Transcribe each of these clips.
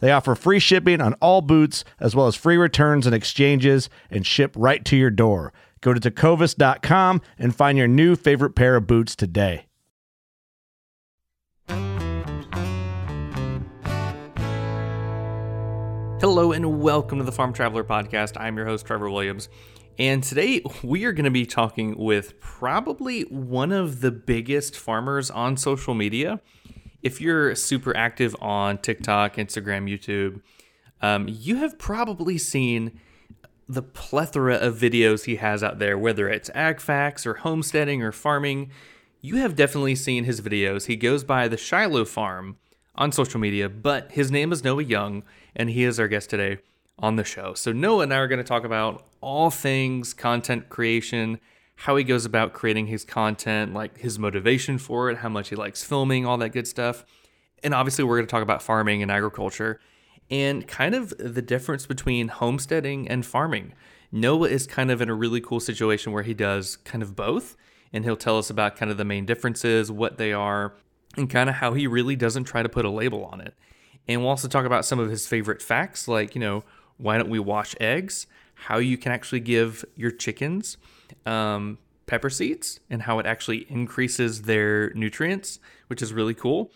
They offer free shipping on all boots, as well as free returns and exchanges, and ship right to your door. Go to tecovas.com and find your new favorite pair of boots today. Hello and welcome to the Farm Traveler Podcast. I'm your host, Trevor Williams. And today we are going to be talking with probably one of the biggest farmers on social media if you're super active on TikTok, Instagram, YouTube, um, you have probably seen the plethora of videos he has out there, whether it's ag facts or homesteading or farming. You have definitely seen his videos. He goes by the Shiloh Farm on social media, but his name is Noah Young, and he is our guest today on the show. So, Noah and I are going to talk about all things content creation how he goes about creating his content, like his motivation for it, how much he likes filming, all that good stuff. And obviously, we're going to talk about farming and agriculture and kind of the difference between homesteading and farming. Noah is kind of in a really cool situation where he does kind of both, and he'll tell us about kind of the main differences, what they are, and kind of how he really doesn't try to put a label on it. And we'll also talk about some of his favorite facts, like, you know, why don't we wash eggs? How you can actually give your chickens um, pepper seeds and how it actually increases their nutrients, which is really cool.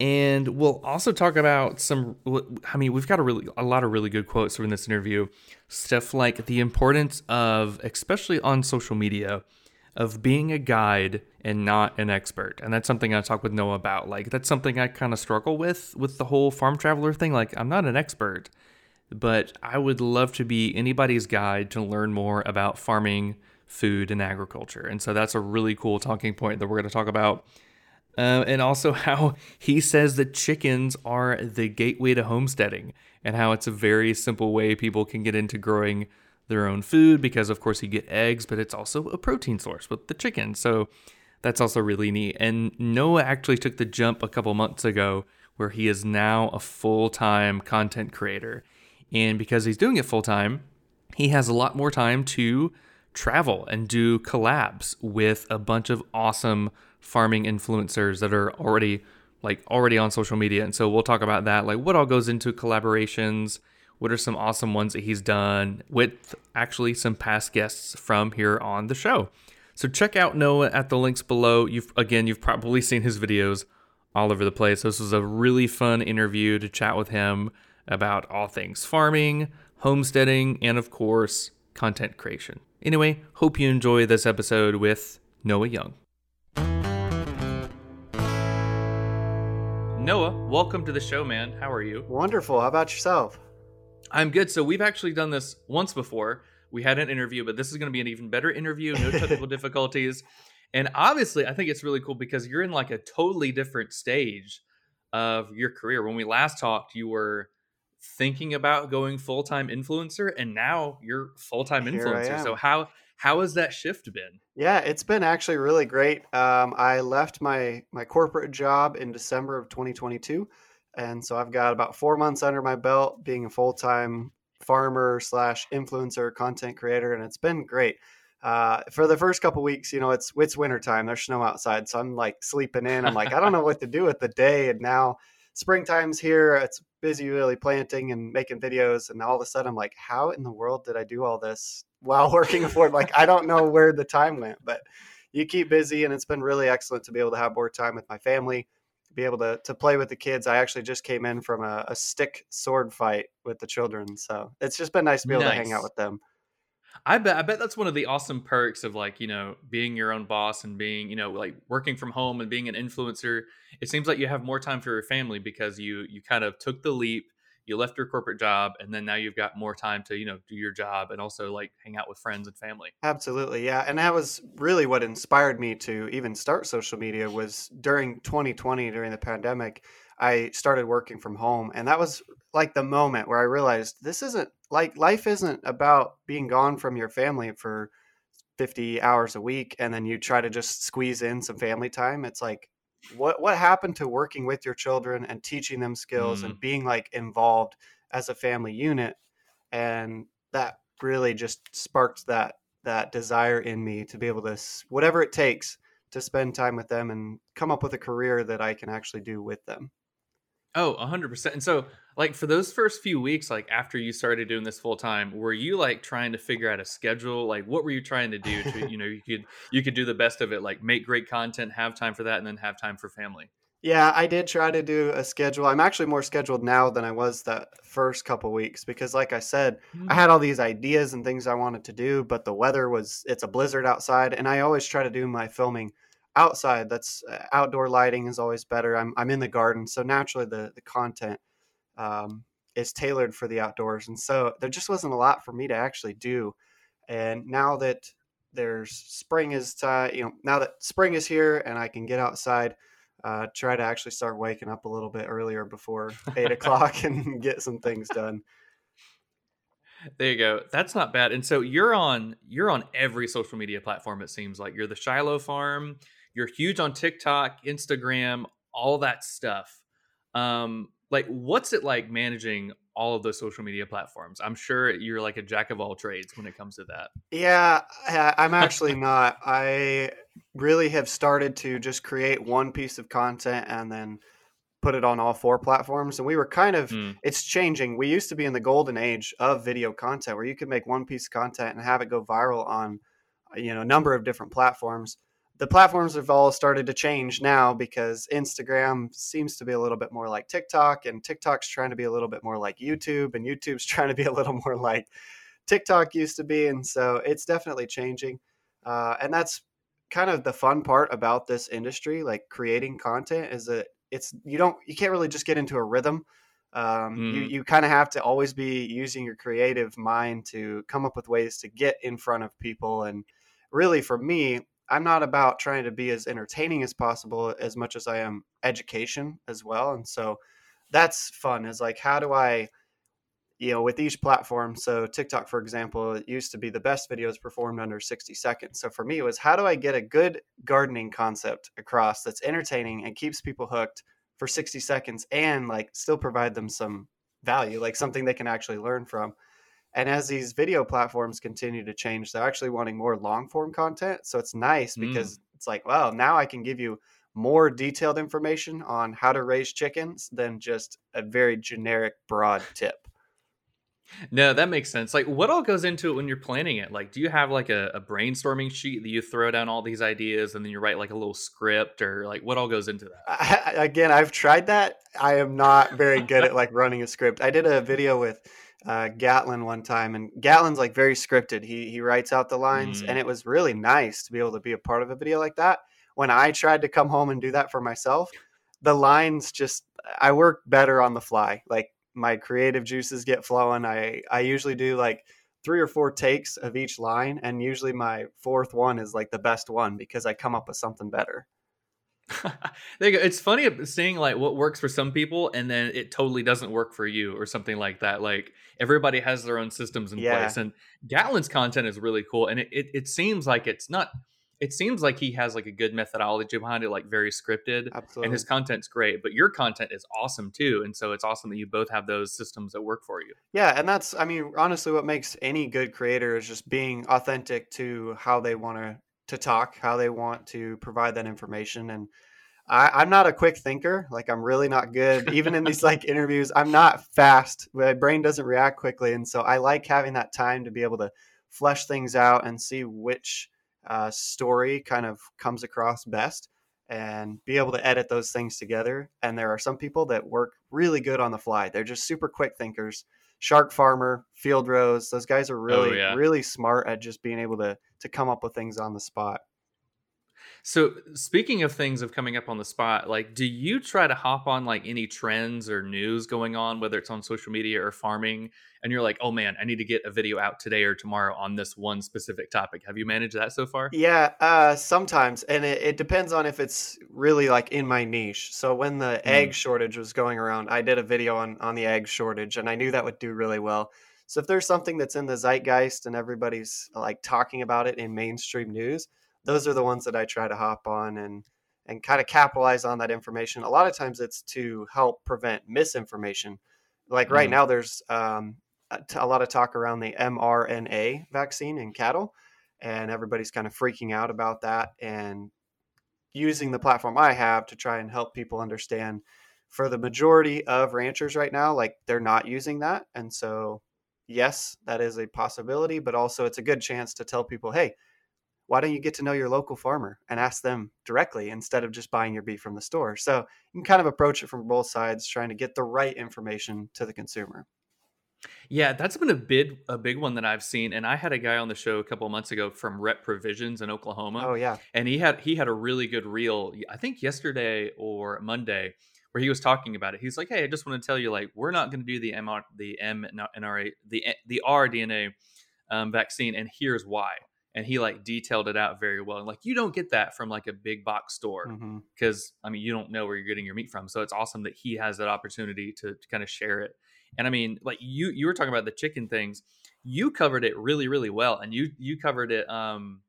And we'll also talk about some. I mean, we've got a really a lot of really good quotes from this interview. Stuff like the importance of, especially on social media, of being a guide and not an expert. And that's something I talk with Noah about. Like that's something I kind of struggle with with the whole farm traveler thing. Like I'm not an expert, but I would love to be anybody's guide to learn more about farming food and agriculture. And so that's a really cool talking point that we're going to talk about. Uh, and also how he says that chickens are the gateway to homesteading and how it's a very simple way people can get into growing their own food because, of course, you get eggs, but it's also a protein source with the chicken. So that's also really neat. And Noah actually took the jump a couple months ago where he is now a full time content creator. And because he's doing it full time, he has a lot more time to travel and do collabs with a bunch of awesome farming influencers that are already like already on social media. And so we'll talk about that, like what all goes into collaborations, what are some awesome ones that he's done with actually some past guests from here on the show. So check out Noah at the links below. You've again, you've probably seen his videos all over the place. This was a really fun interview to chat with him about all things farming, homesteading, and of course, content creation. Anyway, hope you enjoy this episode with Noah Young. Noah, welcome to the show, man. How are you? Wonderful. How about yourself? I'm good. So, we've actually done this once before. We had an interview, but this is going to be an even better interview, no technical difficulties. And obviously, I think it's really cool because you're in like a totally different stage of your career. When we last talked, you were thinking about going full time influencer, and now you're full time influencer. So how how has that shift been? Yeah, it's been actually really great. Um, I left my my corporate job in December of 2022, and so I've got about four months under my belt being a full time farmer slash influencer content creator, and it's been great. Uh, for the first couple weeks, you know, it's it's wintertime. There's snow outside, so I'm like sleeping in. I'm like, I don't know what to do with the day, and now springtime's here. It's busy really planting and making videos, and all of a sudden, I'm like, how in the world did I do all this while working for? Like, I don't know where the time went, but you keep busy, and it's been really excellent to be able to have more time with my family be able to to play with the kids. I actually just came in from a, a stick sword fight with the children, so it's just been nice to be able nice. to hang out with them. I bet I bet that's one of the awesome perks of like, you know, being your own boss and being, you know, like working from home and being an influencer. It seems like you have more time for your family because you you kind of took the leap you left your corporate job and then now you've got more time to you know do your job and also like hang out with friends and family absolutely yeah and that was really what inspired me to even start social media was during 2020 during the pandemic i started working from home and that was like the moment where i realized this isn't like life isn't about being gone from your family for 50 hours a week and then you try to just squeeze in some family time it's like what what happened to working with your children and teaching them skills mm. and being like involved as a family unit and that really just sparked that that desire in me to be able to whatever it takes to spend time with them and come up with a career that I can actually do with them. Oh, 100%. And so, like, for those first few weeks, like, after you started doing this full time, were you like trying to figure out a schedule? Like, what were you trying to do to, you know, you could, you could do the best of it, like, make great content, have time for that, and then have time for family? Yeah, I did try to do a schedule. I'm actually more scheduled now than I was the first couple weeks because, like I said, mm-hmm. I had all these ideas and things I wanted to do, but the weather was, it's a blizzard outside. And I always try to do my filming outside that's uh, outdoor lighting is always better i'm, I'm in the garden so naturally the, the content um, is tailored for the outdoors and so there just wasn't a lot for me to actually do and now that there's spring is uh, you know now that spring is here and i can get outside uh, try to actually start waking up a little bit earlier before eight o'clock and get some things done there you go. That's not bad. And so you're on you're on every social media platform. It seems like you're the Shiloh Farm. You're huge on TikTok, Instagram, all that stuff. Um, like, what's it like managing all of those social media platforms? I'm sure you're like a jack of all trades when it comes to that. Yeah, I'm actually not. I really have started to just create one piece of content and then put it on all four platforms and we were kind of mm. it's changing we used to be in the golden age of video content where you could make one piece of content and have it go viral on you know a number of different platforms the platforms have all started to change now because Instagram seems to be a little bit more like TikTok, and TikTok's trying to be a little bit more like YouTube, and YouTube's trying to be a little more like TikTok used to be. And so it's definitely changing. Uh, and that's kind of the fun part about this industry, like creating content, is that it's you don't you can't really just get into a rhythm. Um, mm. You you kind of have to always be using your creative mind to come up with ways to get in front of people. And really, for me, I'm not about trying to be as entertaining as possible as much as I am education as well. And so that's fun is like, how do I, you know, with each platform. So TikTok, for example, it used to be the best videos performed under 60 seconds. So for me, it was how do I get a good gardening concept across that's entertaining and keeps people hooked for 60 seconds and like still provide them some value, like something they can actually learn from. And as these video platforms continue to change, they're actually wanting more long form content. So it's nice mm. because it's like, well, now I can give you more detailed information on how to raise chickens than just a very generic, broad tip. No, that makes sense. Like, what all goes into it when you're planning it? Like, do you have like a, a, brainstorming sheet that you throw down all these ideas and then you write like a little script, or like what all goes into that? I, again, I've tried that. I am not very good at like running a script. I did a video with uh, Gatlin one time, and Gatlin's like very scripted. He he writes out the lines, mm. and it was really nice to be able to be a part of a video like that. When I tried to come home and do that for myself, the lines just I work better on the fly. Like my creative juices get flowing. I I usually do like three or four takes of each line, and usually my fourth one is like the best one because I come up with something better. there you go. It's funny seeing like what works for some people and then it totally doesn't work for you or something like that. Like everybody has their own systems in yeah. place. And Gatlin's content is really cool. And it, it, it seems like it's not it seems like he has like a good methodology behind it, like very scripted, Absolutely. and his content's great. But your content is awesome too, and so it's awesome that you both have those systems that work for you. Yeah, and that's I mean honestly what makes any good creator is just being authentic to how they want to to talk, how they want to provide that information and I, am not a quick thinker. Like I'm really not good. Even in these like interviews, I'm not fast. My brain doesn't react quickly, and so I like having that time to be able to flesh things out and see which uh, story kind of comes across best, and be able to edit those things together. And there are some people that work really good on the fly. They're just super quick thinkers. Shark Farmer, Field Rose, those guys are oh, really, oh, yeah. really smart at just being able to to come up with things on the spot. So speaking of things of coming up on the spot, like do you try to hop on like any trends or news going on, whether it's on social media or farming, and you're like, oh man, I need to get a video out today or tomorrow on this one specific topic. Have you managed that so far? Yeah, uh, sometimes, and it, it depends on if it's really like in my niche. So when the mm. egg shortage was going around, I did a video on on the egg shortage, and I knew that would do really well. So if there's something that's in the zeitgeist and everybody's like talking about it in mainstream news those are the ones that I try to hop on and and kind of capitalize on that information. A lot of times it's to help prevent misinformation. Like right mm. now, there's um, a lot of talk around the mRNA vaccine in cattle, and everybody's kind of freaking out about that and using the platform I have to try and help people understand. For the majority of ranchers right now, like they're not using that, and so yes, that is a possibility, but also it's a good chance to tell people, hey, why don't you get to know your local farmer and ask them directly instead of just buying your beef from the store? So you can kind of approach it from both sides, trying to get the right information to the consumer. Yeah, that's been a big a big one that I've seen. And I had a guy on the show a couple months ago from Rep Provisions in Oklahoma. Oh yeah. And he had he had a really good reel, I think yesterday or Monday, where he was talking about it. He's like, Hey, I just want to tell you, like, we're not gonna do the MR the mRNA the the rDNA um, vaccine, and here's why and he like detailed it out very well. And like you don't get that from like a big box store because mm-hmm. I mean you don't know where you're getting your meat from. So it's awesome that he has that opportunity to, to kind of share it. And I mean, like you you were talking about the chicken things, you covered it really really well, and you you covered it. Um,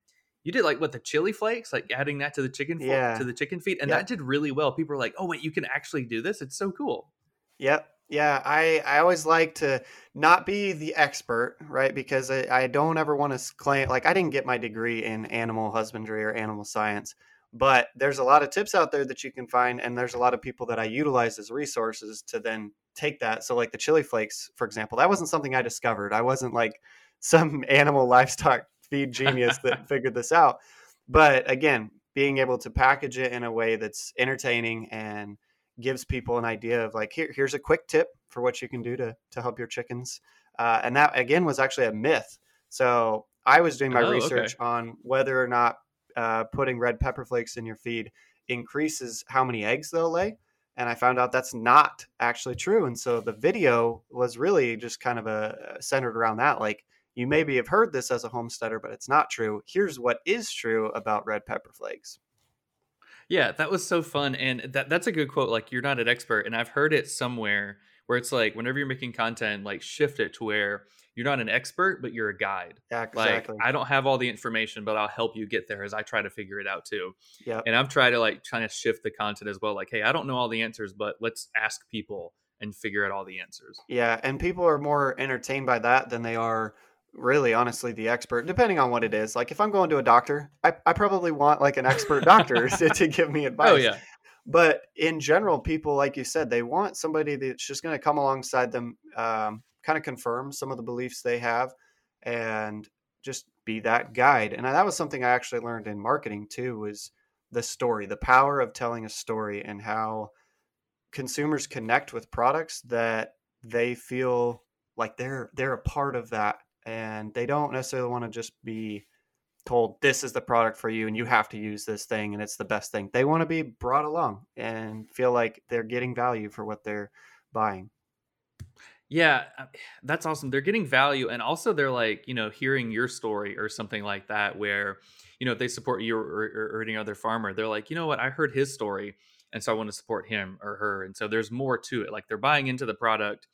you did like what the chili flakes, like adding that to the chicken yeah. to the chicken feet, and yep. that did really well. People were like, "Oh wait, you can actually do this! It's so cool." Yep, yeah, I, I always like to not be the expert, right? Because I, I don't ever want to claim, like, I didn't get my degree in animal husbandry or animal science, but there's a lot of tips out there that you can find. And there's a lot of people that I utilize as resources to then take that. So, like the chili flakes, for example, that wasn't something I discovered. I wasn't like some animal livestock feed genius that figured this out. But again, being able to package it in a way that's entertaining and gives people an idea of like here, here's a quick tip for what you can do to to help your chickens. Uh, and that again was actually a myth. So I was doing my oh, research okay. on whether or not uh, putting red pepper flakes in your feed increases how many eggs they'll lay. And I found out that's not actually true. And so the video was really just kind of a centered around that. Like you maybe have heard this as a homesteader, but it's not true. Here's what is true about red pepper flakes. Yeah, that was so fun, and that that's a good quote. Like you're not an expert, and I've heard it somewhere where it's like whenever you're making content, like shift it to where you're not an expert, but you're a guide. Yeah, exactly. Like I don't have all the information, but I'll help you get there as I try to figure it out too. Yeah. And I've tried to like trying to shift the content as well. Like, hey, I don't know all the answers, but let's ask people and figure out all the answers. Yeah, and people are more entertained by that than they are really honestly the expert depending on what it is like if i'm going to a doctor i, I probably want like an expert doctor to, to give me oh, advice. oh yeah. But in general people like you said they want somebody that's just going to come alongside them um, kind of confirm some of the beliefs they have and just be that guide. And that was something i actually learned in marketing too was the story the power of telling a story and how consumers connect with products that they feel like they're they're a part of that and they don't necessarily want to just be told this is the product for you and you have to use this thing and it's the best thing. They want to be brought along and feel like they're getting value for what they're buying. Yeah, uh, that's awesome. They're getting value and also they're like, you know, hearing your story or something like that where, you know, if they support you or, or, or any other farmer, they're like, you know what, I heard his story and so I want to support him or her. And so there's more to it. Like they're buying into the product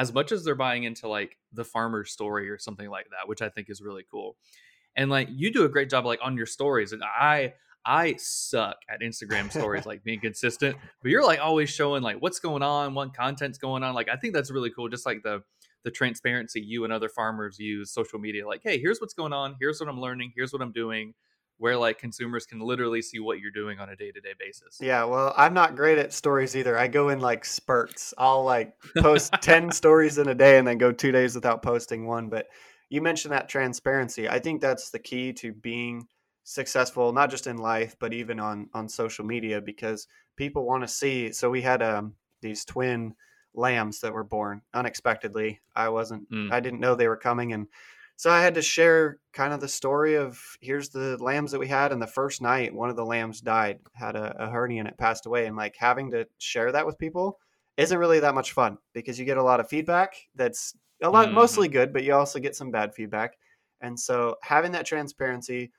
as much as they're buying into like the farmer's story or something like that, which I think is really cool. And like you do a great job like on your stories. And I I suck at Instagram stories, like being consistent. But you're like always showing like what's going on, what content's going on. Like I think that's really cool. Just like the the transparency you and other farmers use social media. Like, hey, here's what's going on. Here's what I'm learning. Here's what I'm doing. Where like consumers can literally see what you're doing on a day to day basis. Yeah, well, I'm not great at stories either. I go in like spurts. I'll like post 10 stories in a day and then go two days without posting one. But you mentioned that transparency. I think that's the key to being successful not just in life but even on on social media because people want to see so we had um these twin lambs that were born unexpectedly i wasn't mm. i didn't know they were coming and so i had to share kind of the story of here's the lambs that we had and the first night one of the lambs died had a, a hernia and it passed away and like having to share that with people isn't really that much fun because you get a lot of feedback that's a lot mm-hmm. mostly good but you also get some bad feedback and so having that transparency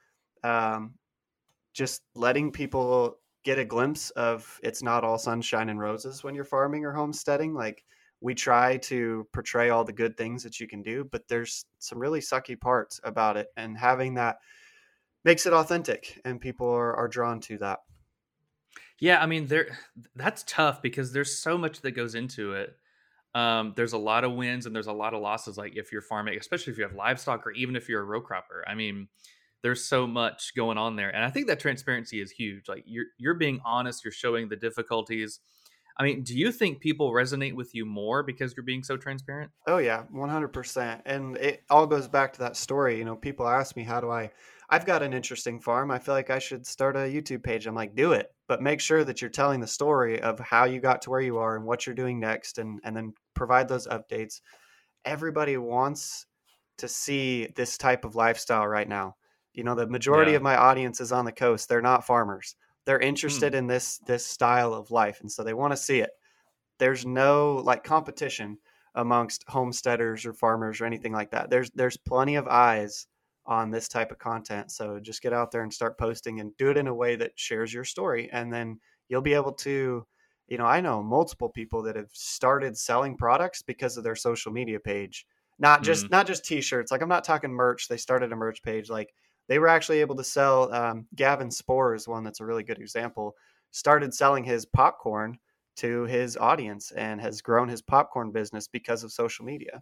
um, just letting people get a glimpse of it's not all sunshine and roses when you're farming or homesteading. Like we try to portray all the good things that you can do, but there's some really sucky parts about it, and having that makes it authentic, and people are, are drawn to that. Yeah, I mean, there that's tough because there's so much that goes into it. Um, there's a lot of wins and there's a lot of losses. Like if you're farming, especially if you have livestock or even if you're a row cropper. I mean, there's so much going on there and i think that transparency is huge like you're you're being honest you're showing the difficulties i mean do you think people resonate with you more because you're being so transparent oh yeah 100% and it all goes back to that story you know people ask me how do i i've got an interesting farm i feel like i should start a youtube page i'm like do it but make sure that you're telling the story of how you got to where you are and what you're doing next and and then provide those updates everybody wants to see this type of lifestyle right now you know, the majority yeah. of my audience is on the coast. They're not farmers. They're interested mm. in this this style of life, and so they want to see it. There's no like competition amongst homesteaders or farmers or anything like that. There's there's plenty of eyes on this type of content. So just get out there and start posting and do it in a way that shares your story, and then you'll be able to. You know, I know multiple people that have started selling products because of their social media page. Not just mm. not just t-shirts. Like I'm not talking merch. They started a merch page. Like they were actually able to sell um, Gavin Spores, one that's a really good example, started selling his popcorn to his audience and has grown his popcorn business because of social media.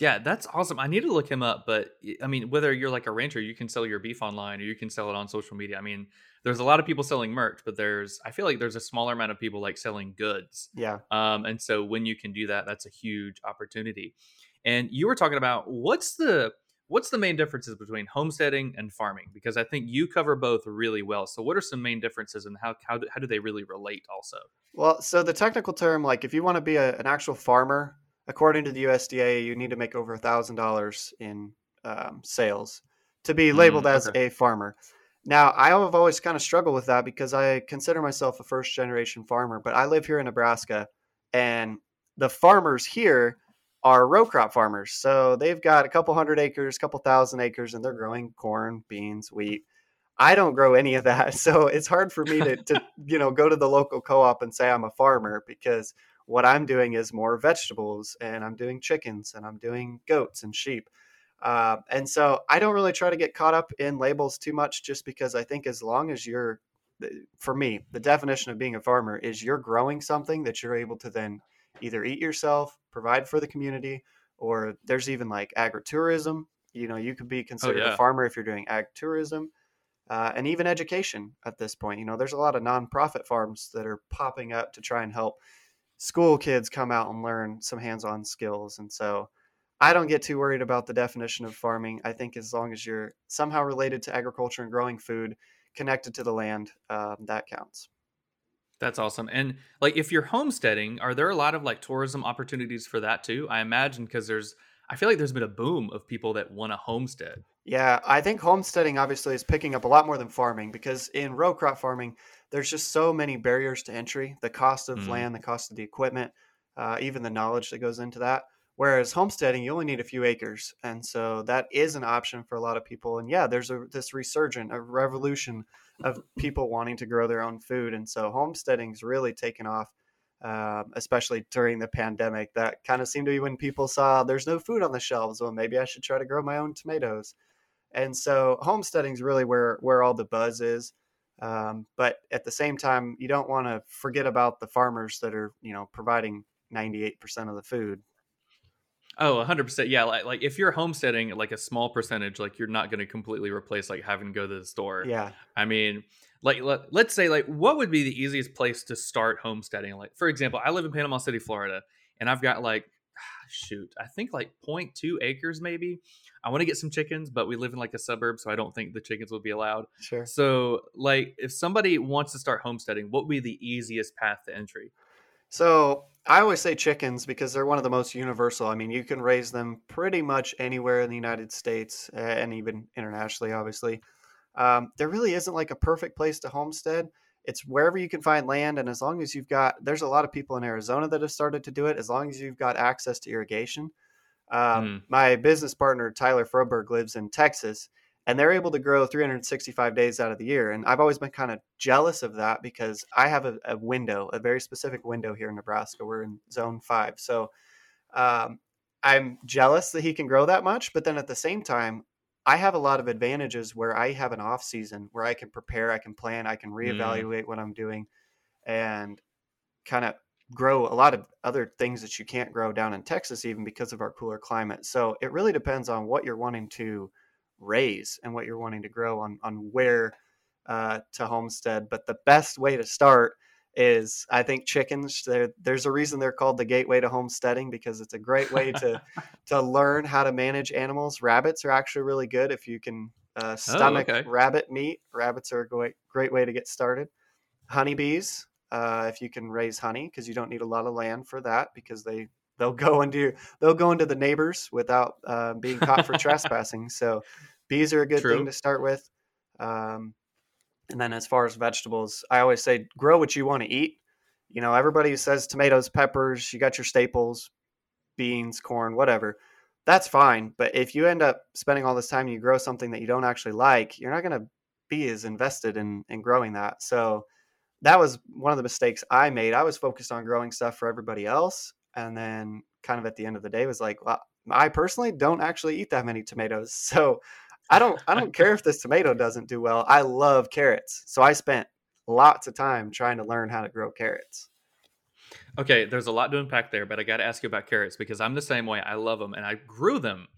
Yeah, that's awesome. I need to look him up, but I mean, whether you're like a rancher, you can sell your beef online or you can sell it on social media. I mean, there's a lot of people selling merch, but there's I feel like there's a smaller amount of people like selling goods. Yeah. Um, and so when you can do that, that's a huge opportunity. And you were talking about what's the what's the main differences between homesteading and farming? Because I think you cover both really well. So, what are some main differences, and how how do, how do they really relate? Also, well, so the technical term, like if you want to be a, an actual farmer, according to the USDA, you need to make over a thousand dollars in um, sales to be labeled mm, as a farmer. Now, I have always kind of struggled with that because I consider myself a first generation farmer, but I live here in Nebraska, and the farmers here are row crop farmers. So they've got a couple hundred acres, couple thousand acres, and they're growing corn, beans, wheat. I don't grow any of that. So it's hard for me to, to you know, go to the local co-op and say I'm a farmer because what I'm doing is more vegetables and I'm doing chickens and I'm doing goats and sheep. Uh, and so I don't really try to get caught up in labels too much just because I think as long as you're, for me, the definition of being a farmer is you're growing something that you're able to then either eat yourself, provide for the community, or there's even like agritourism. You know, you could be oh, considered oh, yeah. a farmer if you're doing ag tourism. Uh, and even education at this point. You know, there's a lot of nonprofit farms that are popping up to try and help school kids come out and learn some hands-on skills. And so, I don't get too worried about the definition of farming. I think as long as you're somehow related to agriculture and growing food, connected to the land, um, that counts. That's awesome. And like if you're homesteading, are there a lot of like tourism opportunities for that too? I imagine because there's I feel like there's been a boom of people that want to homestead. Yeah, I think homesteading obviously is picking up a lot more than farming because in row crop farming, there's just so many barriers to entry the cost of mm. land, the cost of the equipment, uh, even the knowledge that goes into that. Whereas homesteading, you only need a few acres, and so that is an option for a lot of people. And yeah, there's a this resurgent, a revolution of people wanting to grow their own food, and so homesteading's really taken off. uh, especially during the pandemic. That kind of seemed to be when people saw there's no food on the shelves. Well, maybe I should try to grow my own tomatoes. And so homesteading's really where where all the buzz is. Um, but at the same time, you don't want to forget about the farmers that are you know providing 98% of the food. Oh, 100%. Yeah, like like if you're homesteading like a small percentage, like you're not going to completely replace like having to go to the store. Yeah. I mean, like let, let's say like what would be the easiest place to start homesteading? Like for example, I live in Panama City, Florida, and I've got like shoot, I think like 0.2 acres maybe. I want to get some chickens, but we live in like a suburb, so I don't think the chickens would be allowed. Sure. So, like if somebody wants to start homesteading, what would be the easiest path to entry? So I always say chickens because they're one of the most universal. I mean, you can raise them pretty much anywhere in the United States and even internationally, obviously. Um, there really isn't like a perfect place to homestead. It's wherever you can find land, and as long as you've got, there's a lot of people in Arizona that have started to do it. As long as you've got access to irrigation. Um, mm. My business partner Tyler Froberg lives in Texas, and they're able to grow 365 days out of the year. And I've always been kind of jealous of that because I have a, a, window, a very specific window here in Nebraska. We're in zone five. So um, I'm jealous that he can grow that much. But then at the same time, I have a lot of advantages where I have an off season where I can prepare, I can plan, I can mm. reevaluate mm. what I'm doing and kind of grow a lot of other things that you can't grow down in Texas, even because of our cooler climate. So it really depends on what you're wanting to raise and what you're wanting to grow on on where uh, to homestead. But the best way to start is I think chickens. There's a reason they're called the gateway to homesteading because it's a great way to to learn how to manage animals. Rabbits are actually really good if you can uh, oh, stomach oh, okay. rabbit meat. Rabbits are a great great way to get started. Honeybees, uh, if you can raise honey, because you don't need a lot of land for that because they they'll go into they'll go into the neighbors without uh, being caught for trespassing. So bees are a good True. thing to start with. Um, and then as far as vegetables, I always say grow what you want to eat. You know, everybody says tomatoes, peppers, you got your staples, beans, corn, whatever. That's fine. But if you end up spending all this time and you grow something that you don't actually like, you're not going to be as invested in in growing that. So that was one of the mistakes I made. I was focused on growing stuff for everybody else and then kind of at the end of the day was like, well, I personally don't actually eat that many tomatoes. So I don't I don't care if this tomato doesn't do well. I love carrots. So I spent lots of time trying to learn how to grow carrots. Okay, there's a lot to unpack there, but I got to ask you about carrots because I'm the same way. I love them and I grew them.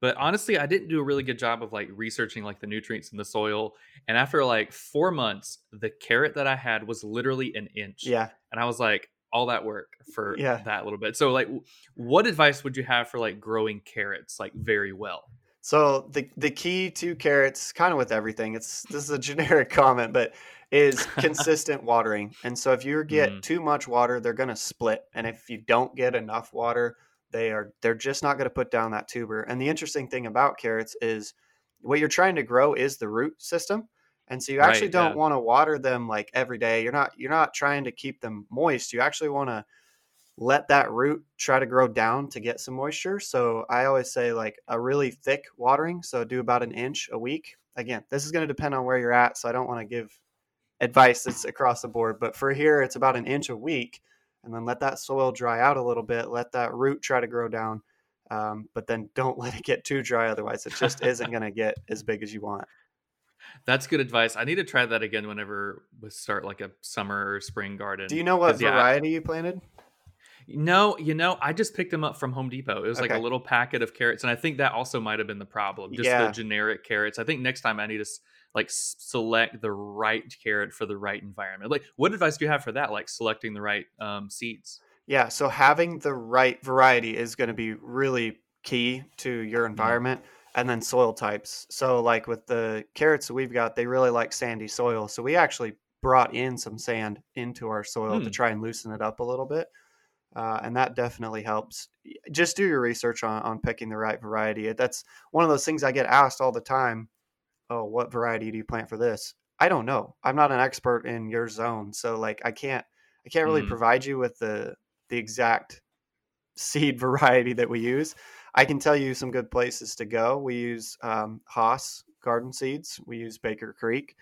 But honestly, I didn't do a really good job of like researching like the nutrients in the soil. And after like 4 months, the carrot that I had was literally an inch. Yeah. And I was like, all that work for yeah. that little bit. So like what advice would you have for like growing carrots like very well? So the the key to carrots kind of with everything. It's this is a generic comment but is consistent watering. And so if you get mm. too much water, they're going to split. And if you don't get enough water, they are they're just not going to put down that tuber. And the interesting thing about carrots is what you're trying to grow is the root system and so you actually right, don't yeah. want to water them like every day you're not you're not trying to keep them moist you actually want to let that root try to grow down to get some moisture so i always say like a really thick watering so do about an inch a week again this is going to depend on where you're at so i don't want to give advice that's across the board but for here it's about an inch a week and then let that soil dry out a little bit let that root try to grow down um, but then don't let it get too dry otherwise it just isn't going to get as big as you want that's good advice. I need to try that again whenever we start like a summer or spring garden. Do you know what variety yeah, you planted? No, you know, I just picked them up from Home Depot. It was okay. like a little packet of carrots, and I think that also might have been the problem. Just yeah. the generic carrots. I think next time I need to like select the right carrot for the right environment. Like, what advice do you have for that? Like selecting the right um, seeds. Yeah, so having the right variety is going to be really key to your mm-hmm. environment. Mm-hmm and then soil types. So like with the carrots that we've got, they really like sandy soil. So we actually brought in some sand into our soil to hmm. try and loosen it up a little bit. Uh, and that definitely helps. Just do your research on, on picking the right variety. That's one of those things I get asked all the time. Oh, what variety do you plant for this? I don't know. I'm not an expert in your zone, so like I can't I can't really mm. provide you with the the exact seed variety that we use. I can tell you some good places to go. We use um, Hoss garden seeds. We use Baker Creek,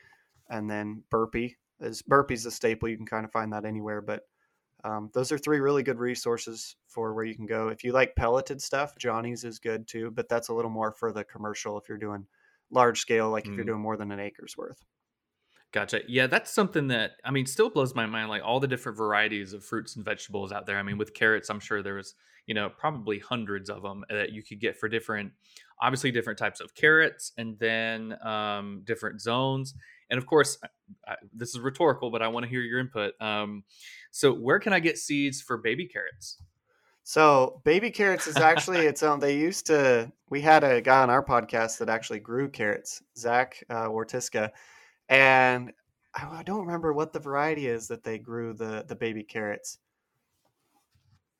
and then Burpee is Burpee's a staple. You can kind of find that anywhere, but Um, those are three really good resources for where you can go. If you like pelleted stuff, Johnny's is good too, but that's a little more for the commercial if you're doing large scale, like if you're mm. doing more than an acre's worth. Gotcha. Yeah, that's something that I mean still blows my mind. Like all the different varieties of fruits and vegetables out there. I mean, with carrots, I'm sure there was you know probably hundreds of them that you could get for different, obviously different types of carrots, and then um, different zones. And of course, I, this is rhetorical, but I want to hear your input. Um, so, where can I get seeds for baby carrots? So, baby carrots is actually its own. They used to. We had a guy on our podcast that actually grew carrots, Zach uh, Wartiska and I don't remember what the variety is that they grew the the baby carrots.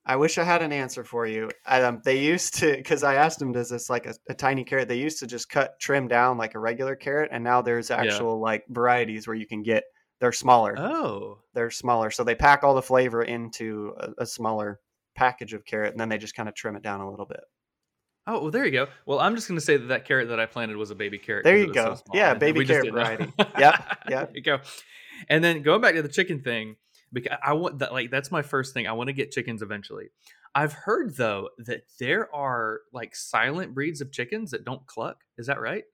I wish I had an answer for you. Um, they used to, because I asked them, does this like a, a, tiny carrot? They used to just cut, trim down like a regular carrot, and now there's actual yeah. like varieties where you can get. They're smaller. Oh, they're smaller, so they pack all the flavor into a, a smaller package of carrot, and then they just kind of trim it down a little bit. Oh, well, there you go. Well, I'm just going to say that that carrot that I planted was a baby carrot. There you go. So yeah, baby carrot variety. yeah, yeah. There you go. And then going back to the chicken thing, because I want that. Like that's my first thing. I want to get chickens eventually. I've heard though that there are like silent breeds of chickens that don't cluck. Is that right?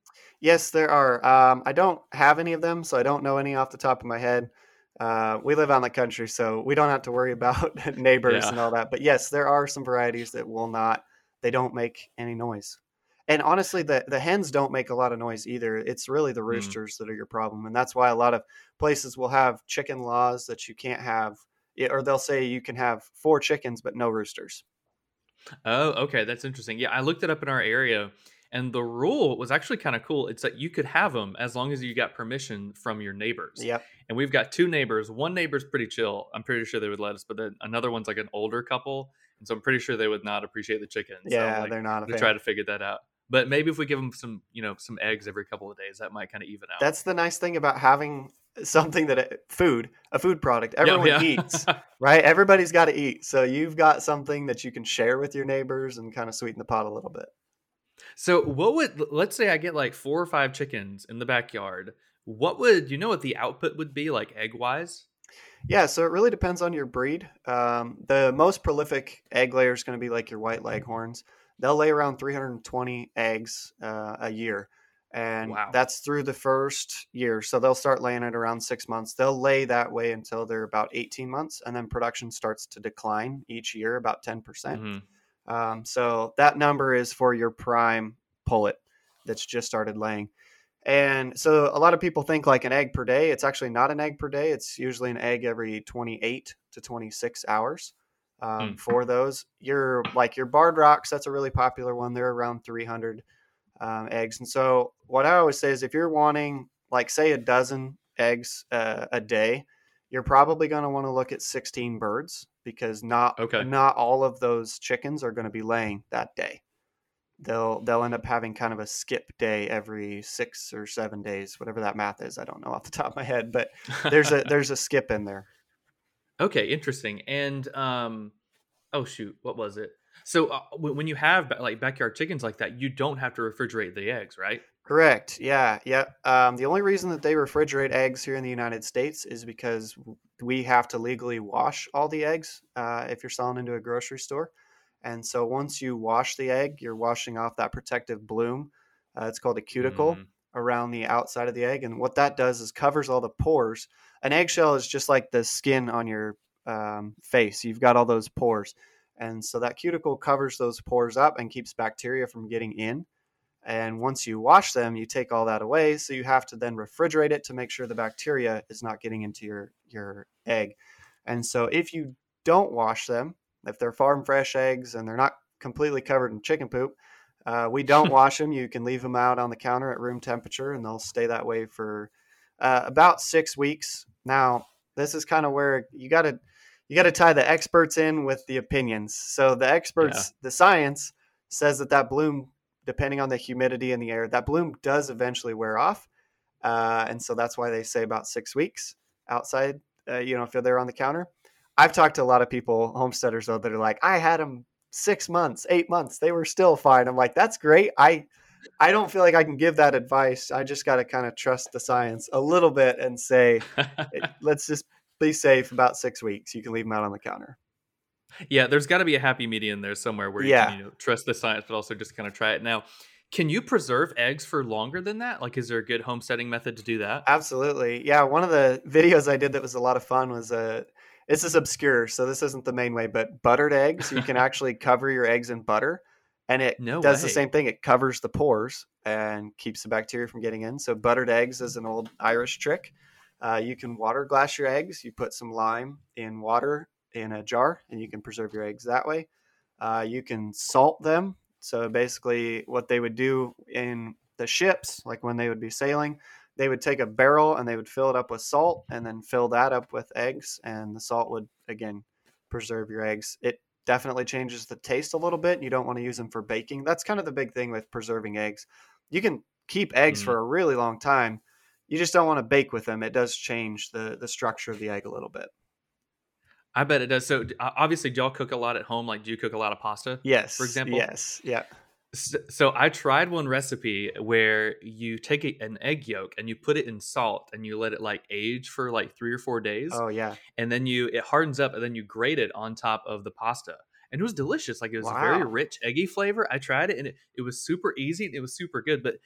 Yes, there are. Um, I don't have any of them, so I don't know any off the top of my head. Uh, we live on the country, so we don't have to worry about neighbors yeah. and all that. But yes, there are some varieties that will not they don't make any noise. And honestly, the, the hens don't make a lot of noise either. It's really the mm. roosters mm. that are your problem. And that's why a lot of places will have chicken laws that you can't have, or they'll say you can have four chickens, but no roosters. Oh, okay. That's interesting. Yeah, I looked it up in our area, and the rule was actually kind of cool. It's that you could have them as long as you got permission from your neighbors. Yep. And we've got two neighbors. One neighbor's pretty chill. I'm pretty sure they would let us, but then another one's like an older couple and so I'm pretty sure they would not appreciate the chickens. Yeah, so like, they're not. to try to figure that out. But maybe if we give them some, you know, some eggs every couple of days, that might kind of even out. That's the nice thing about having something that uh, food, a food product, everyone yeah, yeah. eats, right? Everybody's got to eat. So you've got something that you can share with your neighbors and kind of sweeten the pot a little bit. So what would let's say I get like four or five chickens in the backyard? What would you know what the output would be like egg wise? Yeah, so it really depends on your breed. Um, the most prolific egg layer is going to be like your white leghorns. They'll lay around 320 eggs uh, a year, and wow. that's through the first year. So they'll start laying at around six months. They'll lay that way until they're about 18 months, and then production starts to decline each year, about 10%. percent mm hmm um, so that number is for your prime pullet that's just started laying. And so a lot of people think like an egg per day. It's actually not an egg per day. It's usually an egg every 28 to 26 hours um, mm. for those. Your like your barred rocks, that's a really popular one. They're around 300 um, eggs. And so what I always say is if you're wanting like say a dozen eggs uh, a day, you're probably going to want to look at 16 birds because not okay. not all of those chickens are going to be laying that day they'll they'll end up having kind of a skip day every six or seven days, whatever that math is. I don't know off the top of my head, but there's a there's a skip in there. Okay, interesting. And um, oh shoot, what was it? So uh, when you have like backyard chickens like that, you don't have to refrigerate the eggs, right? Correct. Yeah, yeah. Um, the only reason that they refrigerate eggs here in the United States is because we have to legally wash all the eggs uh, if you're selling into a grocery store. And so once you wash the egg, you're washing off that protective bloom. Uh, it's called a cuticle mm. Around the outside of the egg. And what that does is covers all the pores. An eggshell is just like the skin on your um, face. You've got all those pores. And so that cuticle covers those pores up and keeps bacteria from getting in. And once you wash them, you take all that away. So you have to then refrigerate it to make sure the bacteria is not getting into your, your egg. And so if you don't wash them, if they're farm fresh eggs and they're not completely covered in chicken poop, uh, we don't wash them. You can leave them out on the counter at room temperature, and they'll stay that way for uh, about six weeks. Now, this is kind of where you got to you got to tie the experts in with the opinions. So the experts, yeah. the science says that that bloom, depending on the humidity in the air, that bloom does eventually wear off, uh, and so that's why they say about six weeks outside. Uh, you know, if they're on the counter. I've talked to a lot of people, homesteaders though, that are like, I had them six months, eight months, they were still fine. I'm like, that's great. I I don't feel like I can give that advice. I just got to kind of trust the science a little bit and say, let's just be safe about six weeks. You can leave them out on the counter. Yeah, there's got to be a happy medium there somewhere where you Yeah. can you know, trust the science, but also just kind of try it. Now, can you preserve eggs for longer than that? Like, is there a good homesteading method to do that? Absolutely. Yeah, one of the videos I did that was a lot of fun was uh this is obscure, so this isn't the main way, but buttered eggs. You can actually cover your eggs in butter and it No does the same thing. It covers the pores and keeps the bacteria from getting in. So buttered eggs is an old Irish trick. Uh, you can water glass your eggs. You put some lime in water in a jar, and you can preserve your eggs that way. Uh, you can salt them. So basically, what they would do in the ships, like when they would be sailing, they would take a barrel and they would fill it up with salt, and then fill that up with eggs, and the salt would again preserve your eggs. It definitely changes the taste a little bit. You don't want to use them for baking. That's kind of the big thing with preserving eggs. You can keep eggs Mm. for a really long time. You just don't want to bake with them. It does change the the structure of the egg a little bit. I bet it does. So, obviously, do y'all cook a lot at home? Like, do you cook a lot of pasta? Yes. For example? Yes. Yeah. So I tried one recipe where you take a, an egg yolk and you put it in salt and you let it like age for like three or four days, Oh yeah. and then you it hardens up and then you grate it on top of the pasta, and it was delicious. Like it was a very rich eggy flavor. I tried it and it, it was super easy and it was super good, but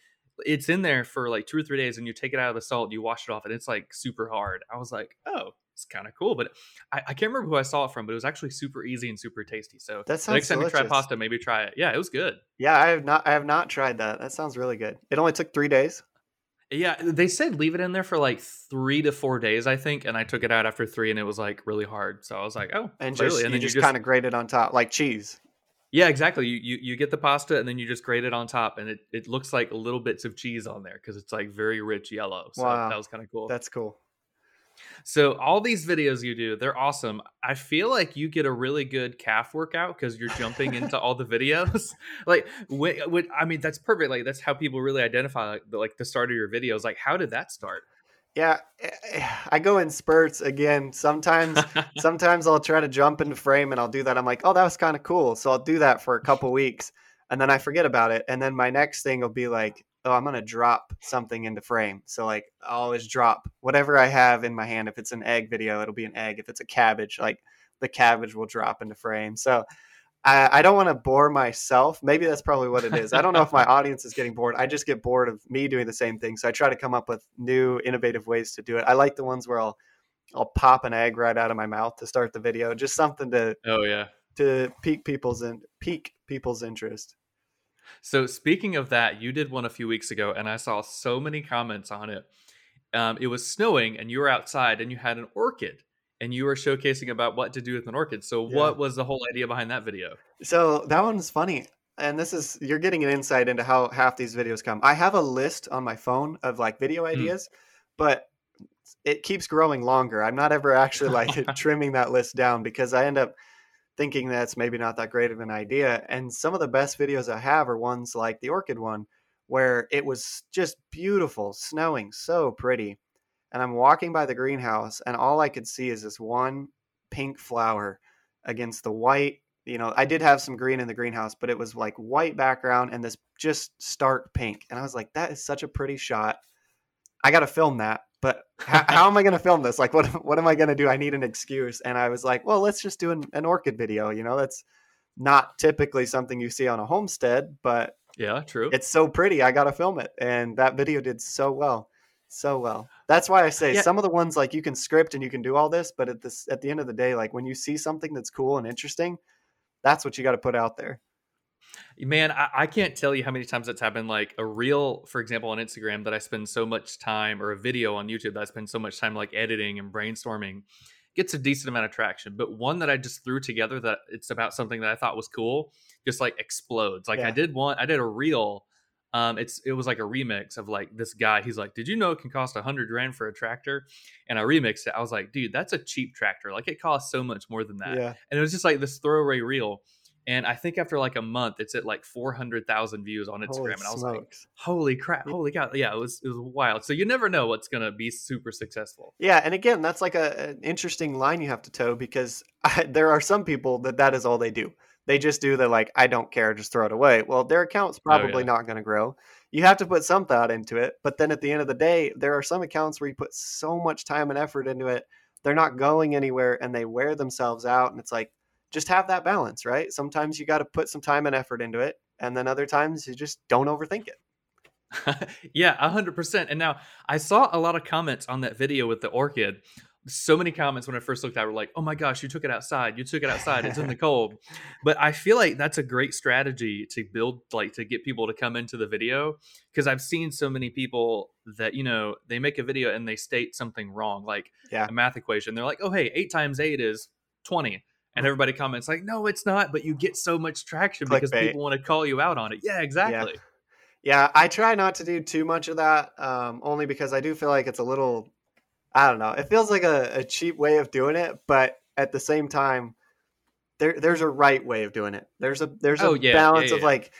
it's in there for like two or three days and you take it out of the salt, you wash it off, and it's like super hard. I was like, oh, it's kind of cool, but I, I can't remember who I saw it from, but it was actually super easy and super tasty. So That the next sounds time you try pasta, maybe try it. Yeah, it was good. Yeah. I have not. I have not tried that. That sounds really good. It only took three days. Yeah, they said leave it in there for like three to four days, I think, and I took it out after three, and it was like really hard. So I was like, oh, And clearly. just and you then just, kind of grate it on top like cheese. yeah, exactly. You, you you get the pasta, and then you just grate it on top, and it, it looks like little bits of cheese on there because it's like very rich yellow. So Wow. that was kind of cool. That's cool. So all these videos you do, they're awesome. I feel like you get a really good calf workout because you're jumping into all the videos. like, when, when, I mean, that's perfect. Like, that's how people really identify like the, like the start of your videos. Like, how did that start? Yeah, eh, I go in spurts again. Sometimes, sometimes I'll try to jump into frame and I'll do that. I'm like, oh, that was kind of cool. So I'll do that for a couple weeks, and then I forget about it. And then my next thing will be like, oh, I'm gonna drop something into frame. So like, I'll always drop whatever I have in my hand. If it's an egg video, it'll be an egg. If it's a cabbage, like the cabbage will drop into frame. So. I, I don't want to bore myself. Maybe that's probably what it is. I don't know if my audience is getting bored. I just get bored of me doing the same thing. So I try to come up with new, innovative ways to do it. I like the ones where I'll I'll pop an egg right out of my mouth to start the video. Just something to oh yeah. to pique people's in, pique people's interest. So speaking of that, you did one a few weeks ago, and I saw so many comments on it. Um, it was snowing, and you were outside, and you had an orchid, and you were showcasing about what to do with an orchid. So, Yeah. what was the whole idea behind that video? So that one's funny. And this is you're getting an insight into how half these videos come. I have a list on my phone of like video ideas, but it keeps growing longer. I'm not ever actually like trimming that list down because I end up thinking that's maybe not that great of an idea. And some of the best videos I have are ones like the orchid one, where it was just beautiful, snowing, so pretty. And I'm walking by the greenhouse, and all I could see is this one pink flower against the white. You know, I did have some green in the greenhouse, but it was like white background and this just stark pink. And I was like, that is such a pretty shot. I got to film that. But how, how am I going to film this? Like, what what am I going to do? I need an excuse. And I was like, well, let's just do an, an orchid video. You know, that's not typically something you see on a homestead, but Yeah, true. it's so pretty. I got to film it. And that video did so well. So well. That's why I say Yeah. some of the ones like you can script and you can do all this, but at this at the end of the day, like when you see something that's cool and interesting, that's what you got to put out there. Man, I, I can't tell you how many times that's happened. Like a reel, for example, on Instagram that I spend so much time, or a video on YouTube that I spend so much time like editing and brainstorming, gets a decent amount of traction. But one that I just threw together that it's about something that I thought was cool, just like explodes. Like I did one, I did a reel. Um, it's it was like a remix of like this guy. He's like, "Did you know it can cost a hundred grand for a tractor?" And I remixed it. I was like, "Dude, that's a cheap tractor. Like it costs so much more than that." Yeah. and it was just like this throwaway reel. And I think after like a month, it's at like four hundred thousand views on Instagram, Holy and I was like, "Holy crap! Holy cow!" Yeah, it was it was wild. So you never know what's gonna be super successful. Yeah, and again, that's like a, an interesting line you have to toe because I, there are some people that that is all they do. They just do the like, I don't care, just throw it away. Well, their account's oh, probably yeah. not going to grow. You have to put some thought into it, but then at the end of the day, there are some accounts where you put so much time and effort into it they're not going anywhere and they wear themselves out and it's like just have that balance right sometimes you got to put some time and effort into it and then other times you just don't overthink it yeah 100% and now i saw a lot of comments on that video with the orchid so many comments when I first looked at it were like, "Oh my gosh, you took it outside! You took it outside! It's in the cold." But I feel like that's a great strategy to build, like, to get people to come into the video because I've seen so many people that you know they make a video and they state something wrong, like yeah. a math equation. They're like, "Oh hey, eight times eight is 20. And everybody comments like, "No, it's not," but you get so much traction Clickbait. because people want to call you out on it. Yeah, exactly. Yeah, I try not to do too much of that, um, only because I do feel like it's a little I don't know. It feels like a, a cheap way of doing it, but at the same time, there there's a right way of doing it. There's a there's a Oh, yeah, balance yeah, of like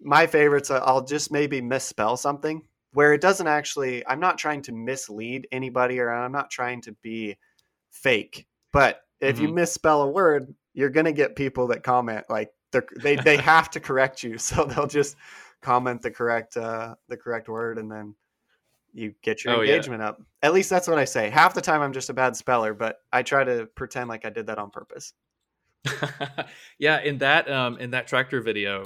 my favorites. uh, I'll just maybe misspell something where it doesn't actually. I'm not trying to mislead anybody, or I'm not trying to be fake. But if Mm-hmm. you misspell a word, you're gonna get people that comment like they they have to correct you, so they'll just comment the correct uh, the correct word, and then you get your Oh, yeah. engagement up. At least that's what I say. Half the time I'm just a bad speller, but I try to pretend like I did that on purpose. yeah, in that um in that tractor video,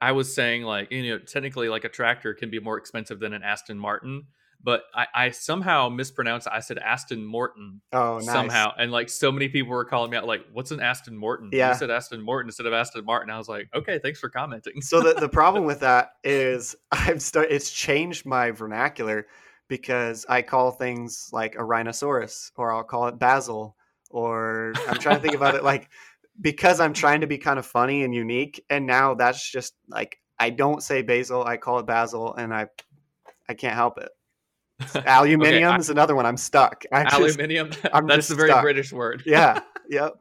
I was saying like you know technically like a tractor can be more expensive than an Aston Martin, but I, I somehow mispronounced. it. I said Aston Morton Oh, nice. somehow, and like so many people were calling me out like, "What's an Aston Morton?" Yeah. you said Aston Morton instead of Aston Martin. I was like, "Okay, thanks for commenting." So the, the problem with that is I've start it's changed my vernacular because I call things like a rhinoceros or I'll call it basil or I'm trying to think about it like because I'm trying to be kind of funny and unique and now that's just like I don't say basil, I call it basil and I I can't help it. Aluminium Okay, is another one. I'm stuck. I just, Aluminium. I'm That's just a very stuck. British word. yeah. Yep.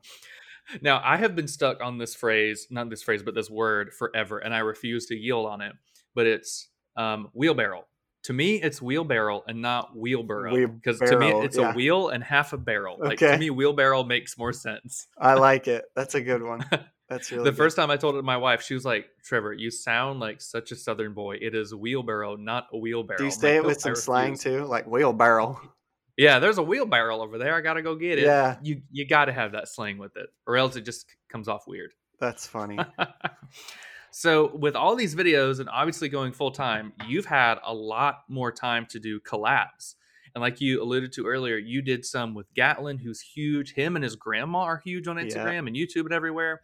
Now, I have been stuck on this phrase, not this phrase, but this word forever, and I refuse to yield on it. But it's um, wheelbarrow. To me, it's wheelbarrow and not wheelbarrow. Because to me, it's yeah. a wheel and half a barrel. Like Okay. to me, wheelbarrow makes more sense. I like it. That's a good one. That's really the good. first time I told it to my wife, she was like, "Trevor, you sound like such a Southern boy. It is wheelbarrow, not a wheelbarrow." Do you say like, it with some slang too, like wheelbarrow? Yeah, there's a wheelbarrow over there. I gotta go get it. Yeah. you you got to have that slang with it, or else it just comes off weird. That's funny. so with all these videos and obviously going full time you've had a lot more time to do collabs and like you alluded to earlier you did some with gatlin who's huge him and his grandma are huge on Yeah. instagram and youtube and everywhere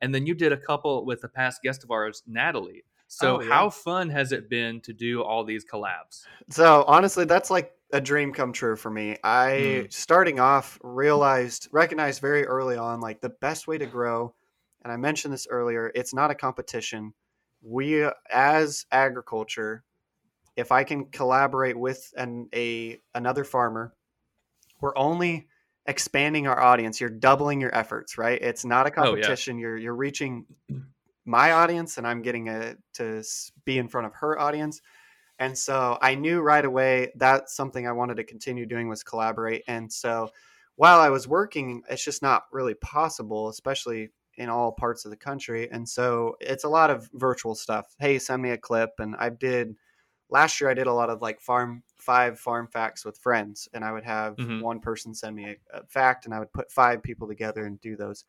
and then you did a couple with a past guest of ours natalie so Oh, yeah. how fun has it been to do all these collabs So honestly, that's like a dream come true for me. I Mm. starting off realized, recognized very early on, like the best way to grow. And I mentioned this earlier. It's not a competition. We, as agriculture, if I can collaborate with an a another farmer, we're only expanding our audience. You're doubling your efforts, right? It's not a Oh, yeah. competition. You're you're reaching my audience, and I'm getting a, to be in front of her audience. And so I knew right away that's something I wanted to continue doing was collaborate. And so while I was working, it's just not really possible, especially in all parts of the country. And so it's a lot of virtual stuff. Hey, send me a clip. And I did last year, I did a lot of like farm five farm facts with friends. And I would have Mhm. one person send me a, a fact and I would put five people together and do those.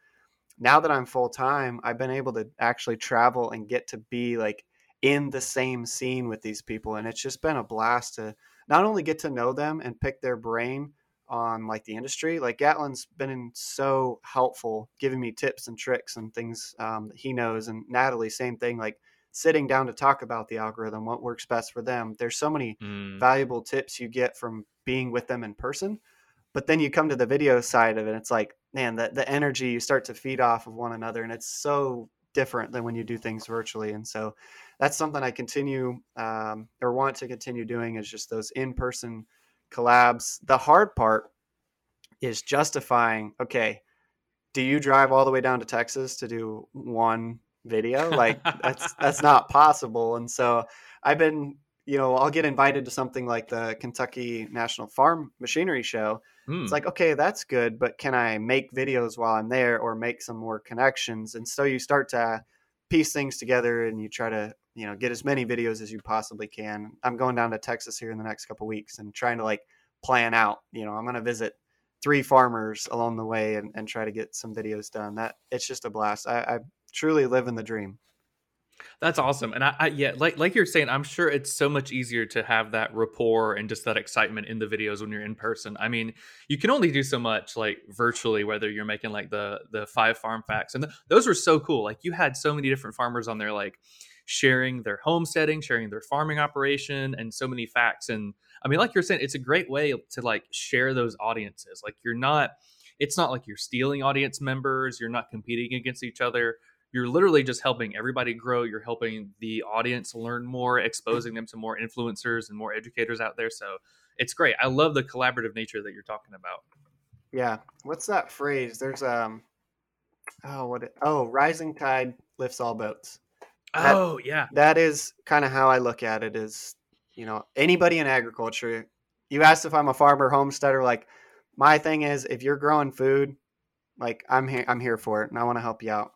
Now that I'm full time, I've been able to actually travel and get to be like in the same scene with these people and it's just been a blast to not only get to know them and pick their brain on like the industry like gatlin's been in so helpful giving me tips and tricks and things um, that he knows and natalie same thing like sitting down to talk about the algorithm what works best for them there's so many Mm. valuable tips you get from being with them in person but then you come to the video side of it it's like man the, the energy you start to feed off of one another and it's so different than when you do things virtually and so that's something i continue um, or want to continue doing is just those in-person collabs the hard part is justifying okay do you drive all the way down to texas to do one video like that's that's not possible and so i've been you know i'll get invited to something like the kentucky national farm machinery show Mm. it's like okay that's good but can i make videos while i'm there or make some more connections and so you start to piece things together and you try to you know get as many videos as you possibly can i'm going down to texas here in the next couple weeks and trying to like plan out you know i'm going to visit three farmers along the way and, and try to get some videos done. That it's just a blast. I, I truly living the dream. That's awesome. And I, I, yeah, like like you're saying, I'm sure it's so much easier to have that rapport and just that excitement in the videos when you're in person. I mean, you can only do so much like virtually, whether you're making like the the five farm facts, and th- those were so cool. Like you had so many different farmers on there, like sharing their homesteading, sharing their farming operation, and so many facts. And I mean, like you're saying, it's a great way to like share those audiences. Like you're not, it's not like you're stealing audience members. You're not competing against each other you're literally just helping everybody grow. You're helping the audience learn more, exposing them to more influencers and more educators out there. So it's great. I love the collaborative nature that you're talking about. Yeah. What's that phrase? There's um oh what it, oh rising tide lifts all boats. That, oh yeah. That is kind of how I look at it is, you know, anybody in agriculture, you asked if I'm a farmer homesteader, like my thing is if you're growing food, like I'm here I'm here for it and I want to help you out.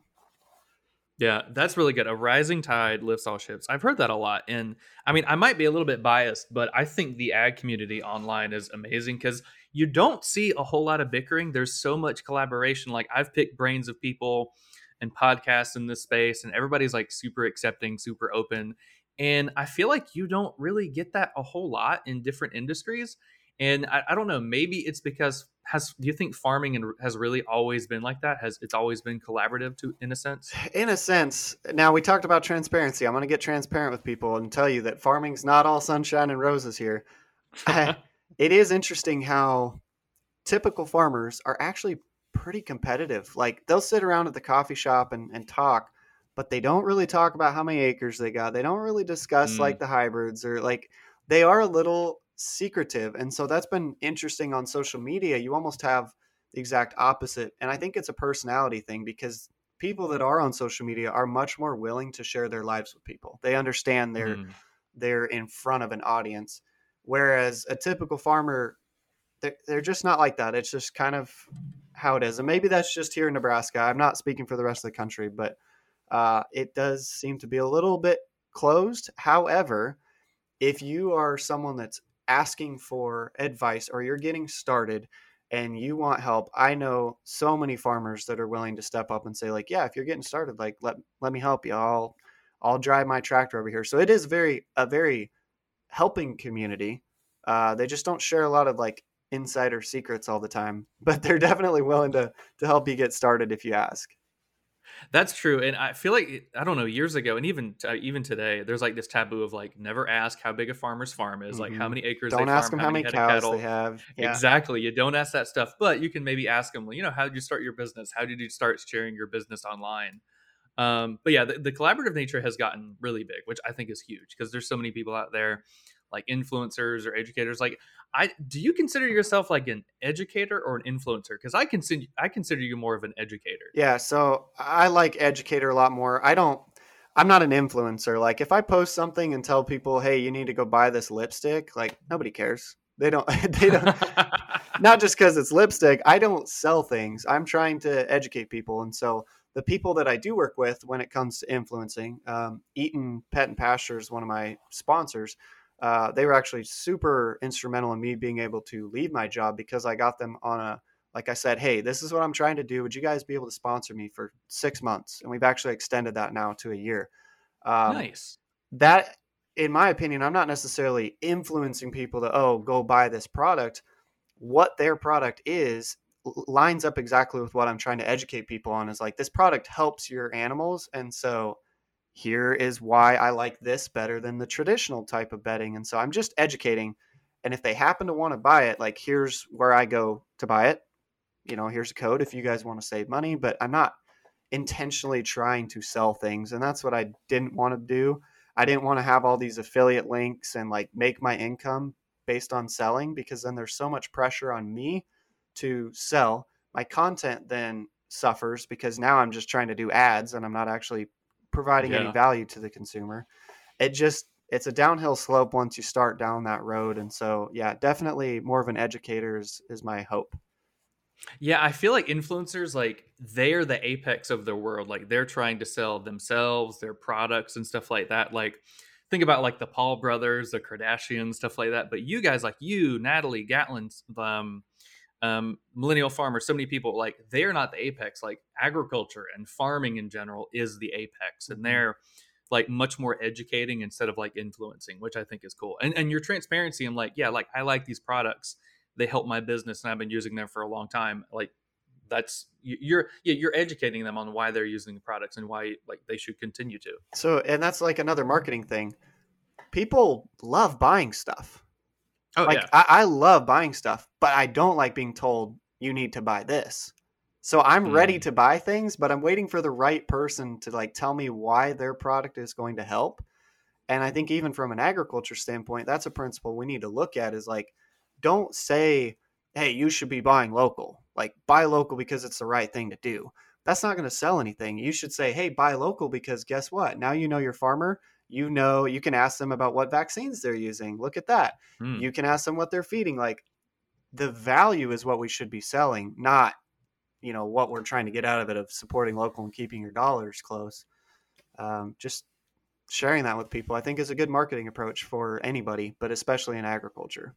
Yeah, that's really good. A rising tide lifts all ships. I've heard that a lot. And I mean, I might be a little bit biased, but I think the ag community online is amazing because you don't see a whole lot of bickering. There's so much collaboration. Like, I've picked brains of people and podcasts in this space, and everybody's like super accepting, super open. And I feel like you don't really get that a whole lot in different industries. And I, I don't know, maybe it's because has do you think farming and has really always been like that? Has it's always been collaborative to in a sense? In a sense. Now we talked about transparency. I'm going to get transparent with people and tell you that farming's not all sunshine and roses here. it is interesting how typical farmers are actually pretty competitive. Like they'll sit around at the coffee shop and, and talk, but they don't really talk about how many acres they got. They don't really discuss mm. like the hybrids or like they are a little secretive. And so that's been interesting on social media. You almost have the exact opposite. And I think it's a personality thing because people that are on social media are much more willing to share their lives with people. They understand they're mm. they're in front of an audience. Whereas a typical farmer, they're, they're just not like that. It's just kind of how it is. And maybe that's just here in Nebraska. I'm not speaking for the rest of the country, but uh, it does seem to be a little bit closed. However, if you are someone that's asking for advice or you're getting started and you want help, I know so many farmers that are willing to step up and say like, yeah, if you're getting started, like let let me help you. I'll I'll drive my tractor over here. So it is very a very helping community. Uh, they just don't share a lot of like insider secrets all the time, but they're definitely willing to to help you get started if you ask. That's true, and I feel like I don't know years ago, and even uh, even today, there's like this taboo of like never ask how big a farmer's farm is, mm-hmm. like how mm-hmm. many acres. Don't they ask farm, them how many, cows they have. Yeah. Exactly, you don't ask that stuff, but you can maybe ask them, you know, how did you start your business? How did you start sharing your business online? Um, but yeah, the, the collaborative nature has gotten really big, which I think is huge because there's so many people out there like influencers or educators like i do you consider yourself like an educator or an influencer? Because i consider i consider you more of an educator. Yeah so i like educator a lot more. I don't i'm not an influencer. Like if i post something and tell people hey you need to go buy this lipstick like nobody cares. They don't they don't not just because it's lipstick. I don't sell things. I'm trying to educate people and so the people that i do work with when it comes to influencing um, eaton pet and pasture is one of my sponsors uh, they were actually super instrumental in me being able to leave my job because I got them on a like I said, hey, this is what I'm trying to do. Would you guys be able to sponsor me for six months? And we've actually extended that now to a year. Um, nice. That, in my opinion, I'm not necessarily influencing people to oh go buy this product. What their product is lines up exactly with what I'm trying to educate people on. Is like this product helps your animals, and so here is why I like this better than the traditional type of bedding. And so I'm just educating. And if they happen to want to buy it, like here's where I go to buy it. You know, here's a code if you guys want to save money, but I'm not intentionally trying to sell things. And that's what I didn't want to do. I didn't want to have all these affiliate links and like make my income based on selling because then there's so much pressure on me to sell. My content then suffers because now I'm just trying to do ads and I'm not actually providing yeah. any value to the consumer. It just it's a downhill slope once you start down that road. And so yeah, definitely more of an educator is, is my hope. Yeah, I feel like influencers like they're the apex of their world. Like they're trying to sell themselves, their products and stuff like that. Like think about like the Paul brothers, the Kardashians, stuff like that. But you guys like you, Natalie Gatlin, um, um, millennial farmers, so many people like they are not the apex. Like agriculture and farming in general is the apex, and Mm-hmm. they're like much more educating instead of like influencing, which I think is cool. And and your transparency, I'm like, yeah, like I like these products. They help my business, and I've been using them for a long time. Like that's you- you're yeah, you're educating them on why they're using the products and why like they should continue to. So, and that's like another marketing thing. People love buying stuff. Oh like yeah, I, I love buying stuff, but I don't like being told you need to buy this. So I'm ready Mm. to buy things, but I'm waiting for the right person to like tell me why their product is going to help. And I think even from an agriculture standpoint, that's a principle we need to look at is like don't say, "Hey, you should be buying local." Like buy local because it's the right thing to do. That's not going to sell anything. You should say, "Hey, buy local because guess what? Now you know your farmer, you know you can ask them about what vaccines they're using. Look at that Hmm. you can ask them what they're feeding like the value is what we should be selling not you know what we're trying to get out of it of supporting local and keeping your dollars close um, just sharing that with people i think is a good marketing approach for anybody but especially in agriculture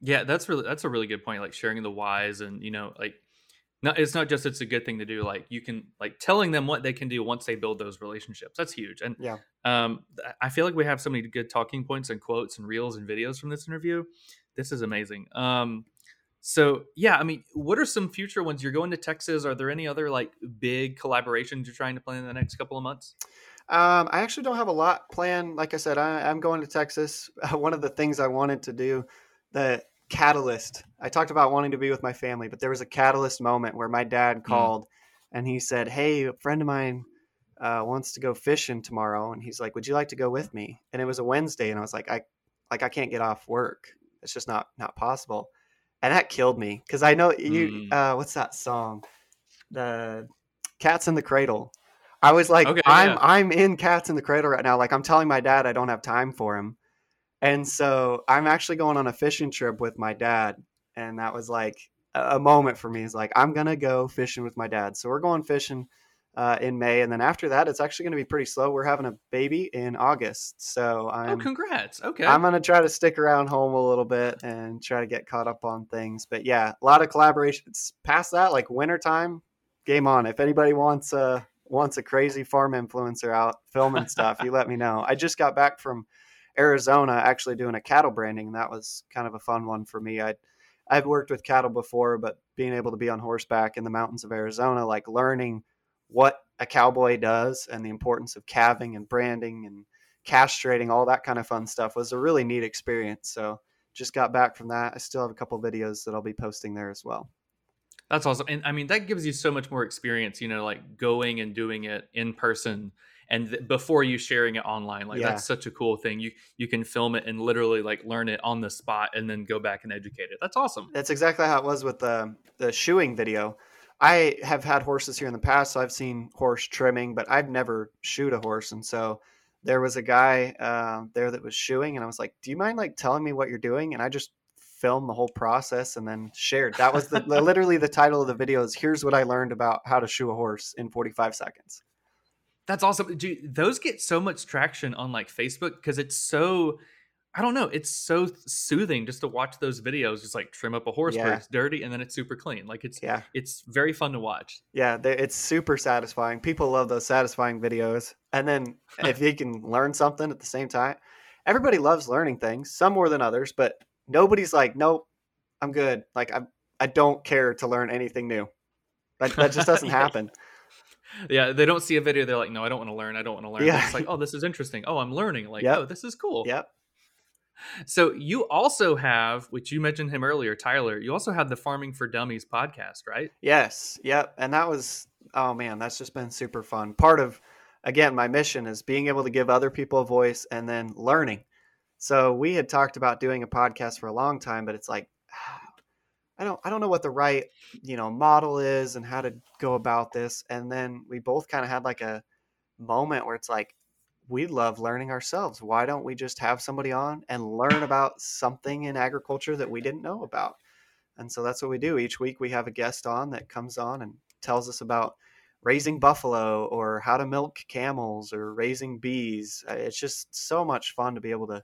Yeah, that's really that's a really good point. Like sharing the whys and you know, like not it's not just it's a good thing to do. Like you can like telling them what they can do once they build those relationships. That's huge. And Yeah. um, I feel like we have so many good talking points and quotes and reels and videos from this interview. This is amazing. Um, so yeah, I mean, what are some future ones? You're going to Texas. Are there any other like big collaborations you're trying to plan in the next couple of months? um, i actually don't have a lot planned like i said I, i'm going to texas one of the things i wanted to do the catalyst. I talked about wanting to be with my family but there was a catalyst moment where my dad called and he said hey a friend of mine uh, wants to go fishing tomorrow. And he's like would you like to go with me? And it was a wednesday and i was like i like i can't get off work. It's just not not possible. And that killed me because i know you Mm. uh, what's that song? The cats in the cradle. I was like Okay, i'm yeah. i'm in cats in the cradle right now. Like i'm telling my dad i don't have time for him and so i'm actually going on a fishing trip with my dad and that was like a moment for me is like i'm gonna go fishing with my dad so we're going fishing uh, in may and then after that it's actually going to be pretty slow we're having a baby in august so oh, i'm congrats. Okay. I'm gonna try to stick around home a little bit and try to get caught up on things. But yeah, a lot of collaborations. Past that, like wintertime, game on. If anybody wants a wants a crazy farm influencer out filming stuff, you let me know. I just got back from Arizona actually doing a cattle branding, and that was kind of a fun one for me. I I've worked with cattle before, but being able to be on horseback in the mountains of Arizona, like learning what a cowboy does and the importance of calving and branding and castrating, all that kind of fun stuff was a really neat experience. So just got back from that. I still have a couple videos that I'll be posting there as well. That's awesome. And I mean, that gives you so much more experience, you know, like going and doing it in person and th- before you sharing it online. Like Yeah. that's such a cool thing. You you can film it and literally like learn it on the spot and then go back and educate it. That's awesome. That's exactly how it was with the the shoeing video. I have had horses here in the past, so I've seen horse trimming, but I've never shoed a horse, and so there was a guy uh, there that was shoeing, and I was like, "Do you mind like telling me what you're doing?" And I just filmed the whole process and then shared. That was the, literally the title of the video. Is here's what I learned about how to shoe a horse in 45 seconds. That's awesome. Dude, those get so much traction on like Facebook because it's so I don't know, it's so soothing just to watch those videos, just like trim up a horse where it's dirty and then it's super clean. Like it's Yeah, it's very fun to watch. yeah, it's super satisfying. People love those satisfying videos, and then if you can learn something at the same time, everybody loves learning things. Some more than others, but nobody's like, nope, I'm good. Like I, I don't care to learn anything new. That, that just doesn't Yeah. happen. Yeah, they don't see a video, they're like, no, I don't want to learn. I don't want to learn. Yeah. It's like, oh, this is interesting. Oh, I'm learning. Like, Yep. oh, this is cool. Yep. So you also have, which you mentioned him earlier, Tyler. You also have the Farming for Dummies podcast, right? Yes. Yep. And that was, oh man, that's just been super fun. Part of, again, my mission is being able to give other people a voice and then learning. So we had talked about doing a podcast for a long time, but it's like, I don't, I don't know what the right, you know, model is and how to go about this. And then we both kind of had like a moment where it's like, we love learning ourselves. Why don't we just have somebody on and learn about something in agriculture that we didn't know about? And so that's what we do. Each week we have a guest on that comes on and tells us about raising buffalo or how to milk camels or raising bees. Uh, It's just so much fun to be able to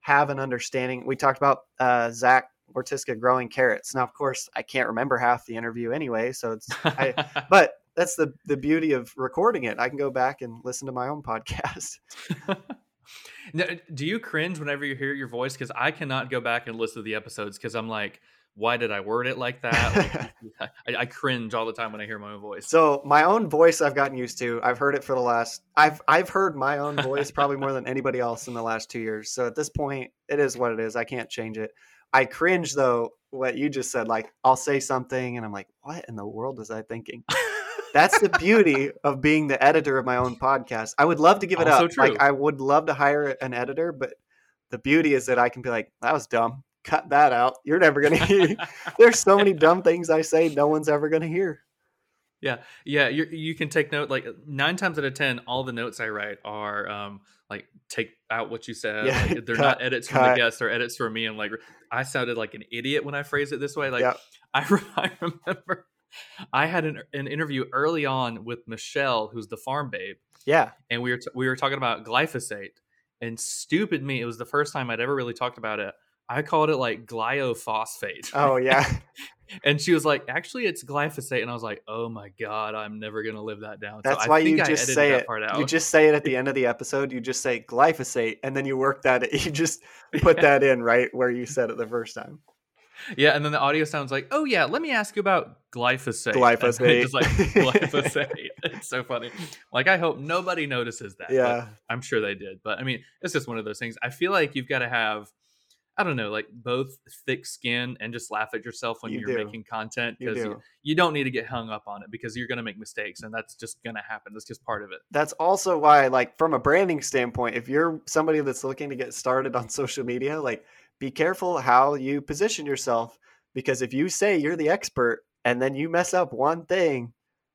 have an understanding. We talked about uh, Zach Mortiska growing carrots. Now, of course, I can't remember half the interview anyway, so it's. I, but that's the the beauty of recording it. I can go back and listen to my own podcast. now, do you cringe whenever you hear your voice? Because I cannot go back and listen to the episodes because I'm like, why did I word it like that? Like, I, I, cringe all the time when I hear my own voice. So my own voice, I've gotten used to. I've heard it for the last. I've I've heard my own voice probably more than anybody else in the last two years. So at this point, it is what it is. I can't change it. I cringe though. What you just said, like I'll say something and I'm like, what in the world was I thinking? That's the beauty of being the editor of my own podcast. I would love to give it also up. True. Like I would love to hire an editor, but the beauty is that I can be like, that was dumb cut that out. You're never going to hear. There's so many dumb things I say no one's ever going to hear. Yeah, yeah. You you can take note. Like nine times out of ten, all the notes I write are um like take out what you said. Yeah, like, they're cut, not edits cut. from the guest; or edits from me. I'm like, I sounded like an idiot when I phrased it this way. Like yep. I I remember I had an an interview early on with Michelle, who's the farm babe. Yeah, and we were t- we were talking about glyphosate, and stupid me, it was the first time I'd ever really talked about it. I called it like glyophosphate. Oh yeah. and she was like, actually, it's glyphosate, and I was like, oh my god, I'm never gonna live that down. That's so why you just say it. You just say it at the end of the episode. You just say glyphosate, and then you work that. You just put yeah. that in right where you said it the first time. Yeah, and then the audio sounds like, "Oh yeah, let me ask you about glyphosate." Glyphosate, just like glyphosate. it's so funny. Like I hope nobody notices that. Yeah, I'm sure they did. But I mean, it's just one of those things. I feel like you've got to have I don't know, like both thick skin and just laugh at yourself when you are making content because you, you, you, don't need to get hung up on it because you're going to make mistakes and that's just going to happen. That's just part of it. That's also why, like, from a branding standpoint, if you're somebody that's looking to get started on social media, like, be careful how you position yourself because if you say you're the expert and then you mess up one thing,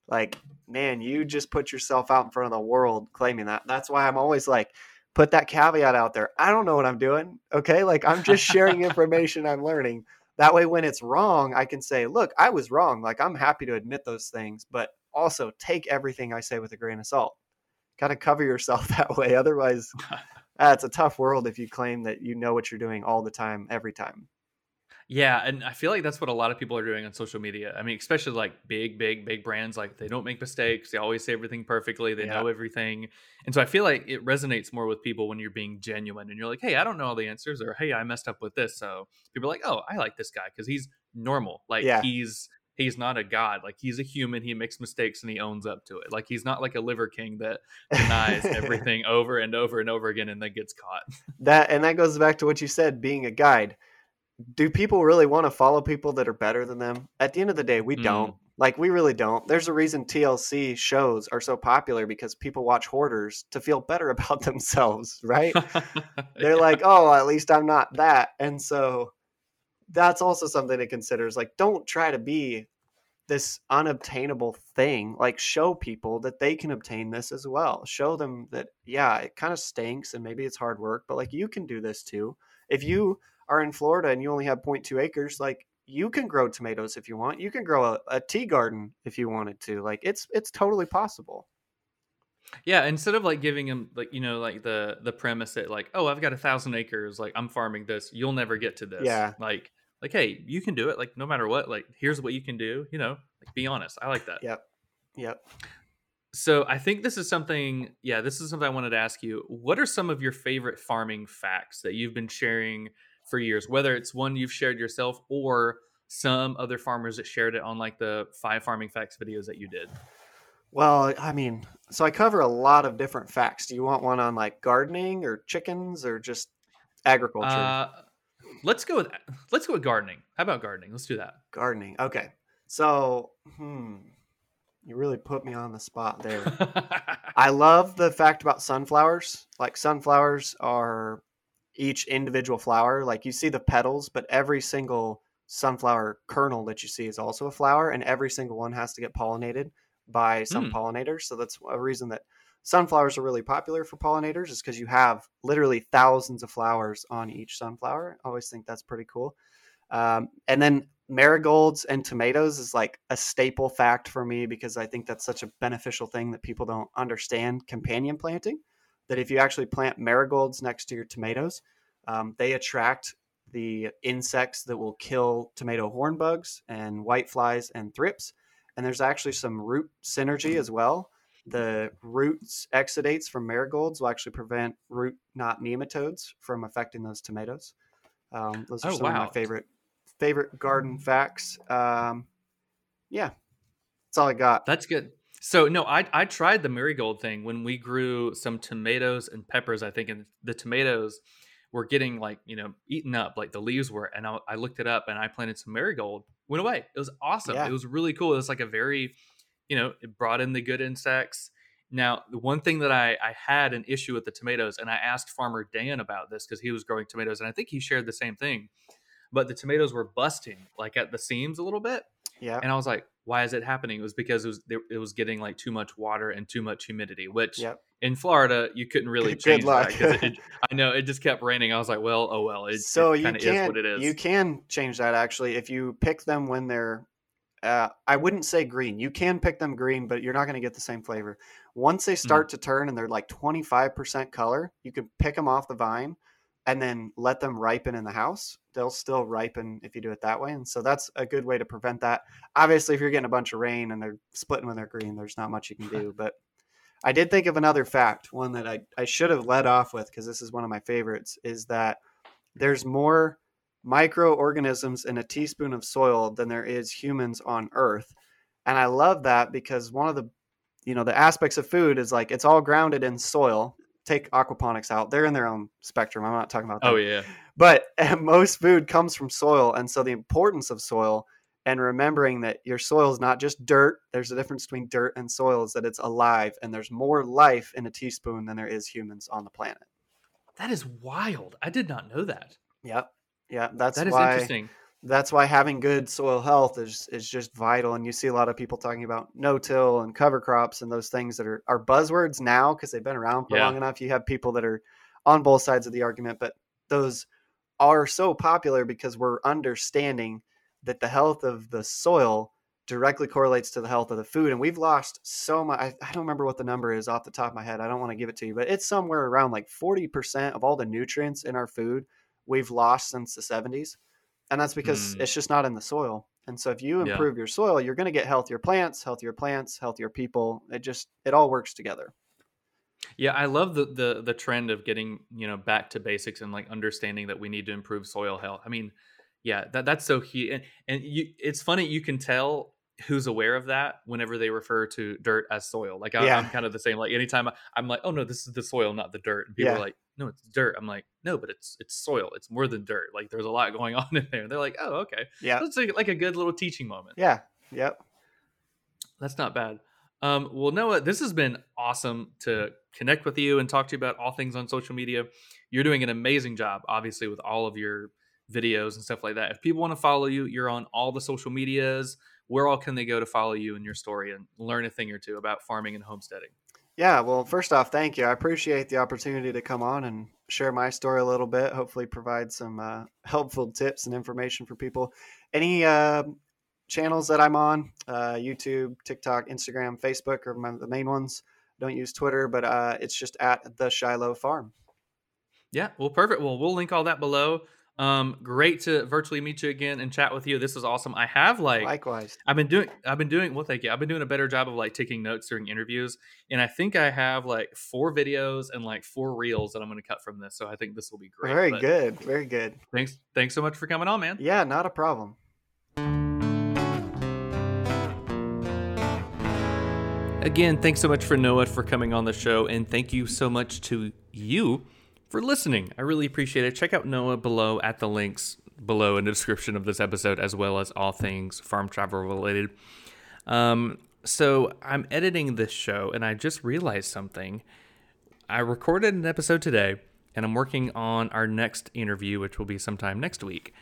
like, man, you just put yourself out in front of the world claiming that. That's why I'm always like, put that caveat out there. I don't know what I'm doing. Okay. Like I'm just sharing information I'm learning. That way, when it's wrong, I can say, look, I was wrong. Like I'm happy to admit those things, but also take everything I say with a grain of salt. Got to cover yourself that way. Otherwise, uh, it's a tough world if you claim that you know what you're doing all the time, every time. Yeah, and I feel like that's what a lot of people are doing on social media. I mean, especially like big, big, big brands, like they don't make mistakes. They always say everything perfectly. They yeah. know everything. And so I feel like it resonates more with people when you're being genuine and you're like, hey, I don't know all the answers, or hey, I messed up with this. So people are like, oh, I like this guy because he's normal. Like yeah. he's he's not a god. Like he's a human. He makes mistakes and he owns up to it. Like he's not like a liver king that denies everything over and over and over again and then gets caught. That and that goes back to what you said, being a guide do people really want to follow people that are better than them? At the end of the day, we mm. don't. Like we really don't. There's a reason TLC shows are so popular because people watch hoarders to feel better about themselves, right? They're yeah. like, "Oh, at least I'm not that." And so that's also something to consider is like don't try to be this unobtainable thing. Like show people that they can obtain this as well. Show them that yeah, it kind of stinks and maybe it's hard work, but like you can do this too. If you are in Florida and you only have 0.2 acres, like you can grow tomatoes if you want. You can grow a, a tea garden if you wanted to. Like it's it's totally possible. Yeah, instead of like giving them like you know like the the premise that like oh I've got a thousand acres like I'm farming this you'll never get to this yeah like like hey you can do it like no matter what like here's what you can do you know like be honest I like that yep yep so I think this is something yeah this is something I wanted to ask you what are some of your favorite farming facts that you've been sharing for years, whether it's one you've shared yourself or some other farmers that shared it on like the five farming facts videos that you did? Well, I mean, so I cover a lot of different facts. Do you want one on like gardening or chickens or just agriculture? Uh, let's go with let's go with gardening. How about gardening? Let's do that. Gardening. Okay. So, hmm, you really put me on the spot there. I love the fact about sunflowers. Like sunflowers are each individual flower. Like you see the petals, but every single sunflower kernel that you see is also a flower, and every single one has to get pollinated by some mm. pollinators. So that's a reason that sunflowers are really popular for pollinators is because you have literally thousands of flowers on each sunflower. I always think that's pretty cool. Um, and then marigolds and tomatoes is like a staple fact for me because I think that's such a beneficial thing that people don't understand companion planting that if you actually plant marigolds next to your tomatoes, um, they attract the insects that will kill tomato horn bugs and white flies and thrips. And there's actually some root synergy as well. The roots exudates from marigolds will actually prevent root knot nematodes from affecting those tomatoes. Um, those are oh, some wow. of my favorite favorite garden facts. Um, yeah, that's all I got. That's good. So no, I I tried the marigold thing when we grew some tomatoes and peppers. I think, and the tomatoes were getting like you know eaten up, like the leaves were. And I, I looked it up, and I planted some marigold. Went away. It was awesome. Yeah. It was really cool. It was like a very, you know, it brought in the good insects. Now, the one thing that I, I had an issue with the tomatoes, and I asked Farmer Dan about this because he was growing tomatoes, and I think he shared the same thing. But the tomatoes were busting like at the seams a little bit. Yeah. And I was like, why is it happening? It was because it was it was getting like too much water and too much humidity, which yep. in Florida you couldn't really change that it, it, I know it just kept raining. I was like, well, oh well. It, so you can what it is. You can change that actually if you pick them when they're. Uh, I wouldn't say green. You can pick them green, but you're not going to get the same flavor. Once they mm. start mm. to turn and they're like 25% color, you can pick them off the vine and then let them ripen in the house. They'll still ripen if you do it that way. And so that's a good way to prevent that. Obviously, if you're getting a bunch of rain and they're splitting when they're green, there's not much you can do. But I did think of another fact, one that I, I should have led off with because this is one of my favorites, is that there's more microorganisms in a teaspoon of soil than there is humans on earth. And I love that because one of the you know the aspects of food is like it's all grounded in soil take aquaponics out. They're in their own spectrum. I'm not talking about that. Oh yeah. But eh, most food comes from soil, and so the importance of soil and remembering that your soil is not just dirt. There's a difference between dirt and soil is that it's alive, and there's more life in a teaspoon than there is humans on the planet. That is wild. I did not know that. Yep. Yeah, that's that is why, interesting that's why having good soil health is is just vital. And you see a lot of people talking about no till and cover crops and those things that are, are buzzwords now because they've been around for yeah. long enough. You have people that are on both sides of the argument, but those are so popular because we're understanding that the health of the soil directly correlates to the health of the food. And we've lost so much. I, I, don't remember what the number is off the top of my head. I don't want to give it to you, but it's somewhere around like 40% of all the nutrients in our food we've lost since the 70s and that's because mm. it's just not in the soil. And so if you improve yeah. your soil, you're going to get healthier plants, healthier plants, healthier people. It just it all works together. Yeah, I love the the the trend of getting, you know, back to basics and like understanding that we need to improve soil health. I mean, yeah, that that's so key. And, and you it's funny you can tell who's aware of that whenever they refer to dirt as soil. Like I, am kind of the same. Like anytime I, am like, oh no, this is the soil, not the dirt. And people yeah. are like, no, it's dirt. I'm like, no, but it's it's soil. It's more than dirt. Like there's a lot going on in there. They're like, oh, okay. Yeah. It's like, like a good little teaching moment. Yeah. Yep. That's not bad. Um, well, Noah, this has been awesome to connect with you and talk to you about all things on social media. You're doing an amazing job, obviously, with all of your videos and stuff like that. If people want to follow you, you're on all the social medias where all can they go to follow you and your story and learn a thing or two about farming and homesteading? Yeah, well, first off, thank you. I appreciate the opportunity to come on and share my story a little bit. Hopefully, provide some uh, helpful tips and information for people. Any uh, channels that I'm on uh, YouTube, TikTok, Instagram, Facebook are my, the main ones. Don't use Twitter, but uh, it's just at the Shiloh Farm. Yeah, well, perfect. Well, we'll link all that below. Um, great to virtually meet you again and chat with you. This is awesome. I have like likewise. I've been doing I've been doing well thank you. I've been doing a better job of like taking notes during interviews. And I think I have like four videos and like four reels that I'm gonna cut from this. So I think this will be great. Very but good. Very good. Thanks thanks so much for coming on, man. Yeah, not a problem. Again, thanks so much for Noah for coming on the show, and thank you so much to you for listening. I really appreciate it. Check out Noah below at the links below in the description of this episode, as well as all things farm travel related. Um, so I'm editing this show, and I just realized something. I recorded an episode today, and I'm working on our next interview, which will be sometime next week.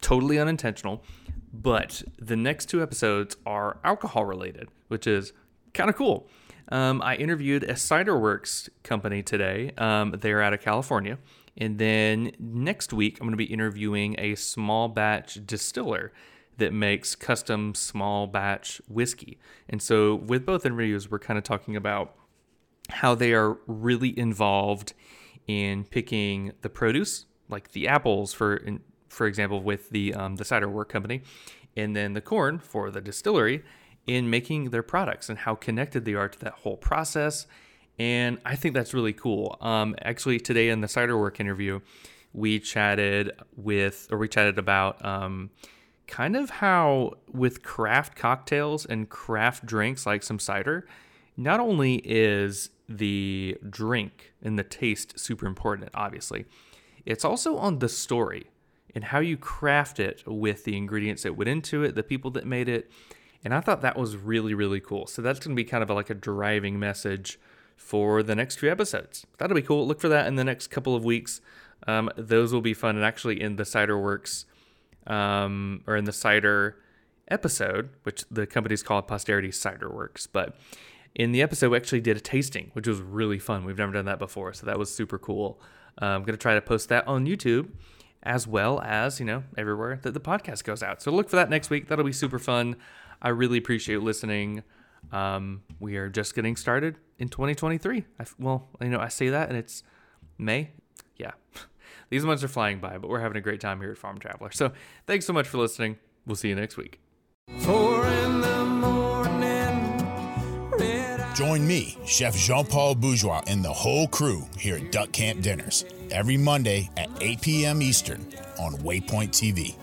Totally unintentional, but the next two episodes are alcohol related, which is kind of cool. Um, I interviewed a ciderworks company today. Um, they're out of California. And then next week, I'm going to be interviewing a small batch distiller that makes custom small batch whiskey. And so, with both interviews, we're kind of talking about how they are really involved in picking the produce, like the apples for for example with the um, the cider work company, and then the corn for the distillery in making their products and how connected they are to that whole process. And I think that's really cool. Um, actually, today in the cider work interview, we chatted with or we chatted about um, kind of how with craft cocktails and craft drinks like some cider, not only is the drink and the taste super important, obviously, it's also on the story and how you craft it with the ingredients that went into it, the people that made it. And I thought that was really, really cool. So that's going to be kind of like a driving message for the next few episodes. That'll be cool. Look for that in the next couple of weeks. Um, those will be fun. And actually, in the Cider Works um, or in the cider episode, which the company's called Posterity Cider Works. But in the episode, we actually did a tasting, which was really fun. We've never done that before, so that was super cool. Uh, I'm going to try to post that on YouTube as well as, you know, everywhere that the podcast goes out. So look for that next week. That'll be super fun. I really appreciate listening. Um, we are just getting started in 2023. I, well, you know, I say that and it's May. Yeah. These months are flying by, but we're having a great time here at Farm Traveler. So thanks so much for listening. We'll see you next week. Join me, Chef Jean Paul Bourgeois, and the whole crew here at Duck Camp Dinners every Monday at 8 p.m. Eastern on Waypoint TV.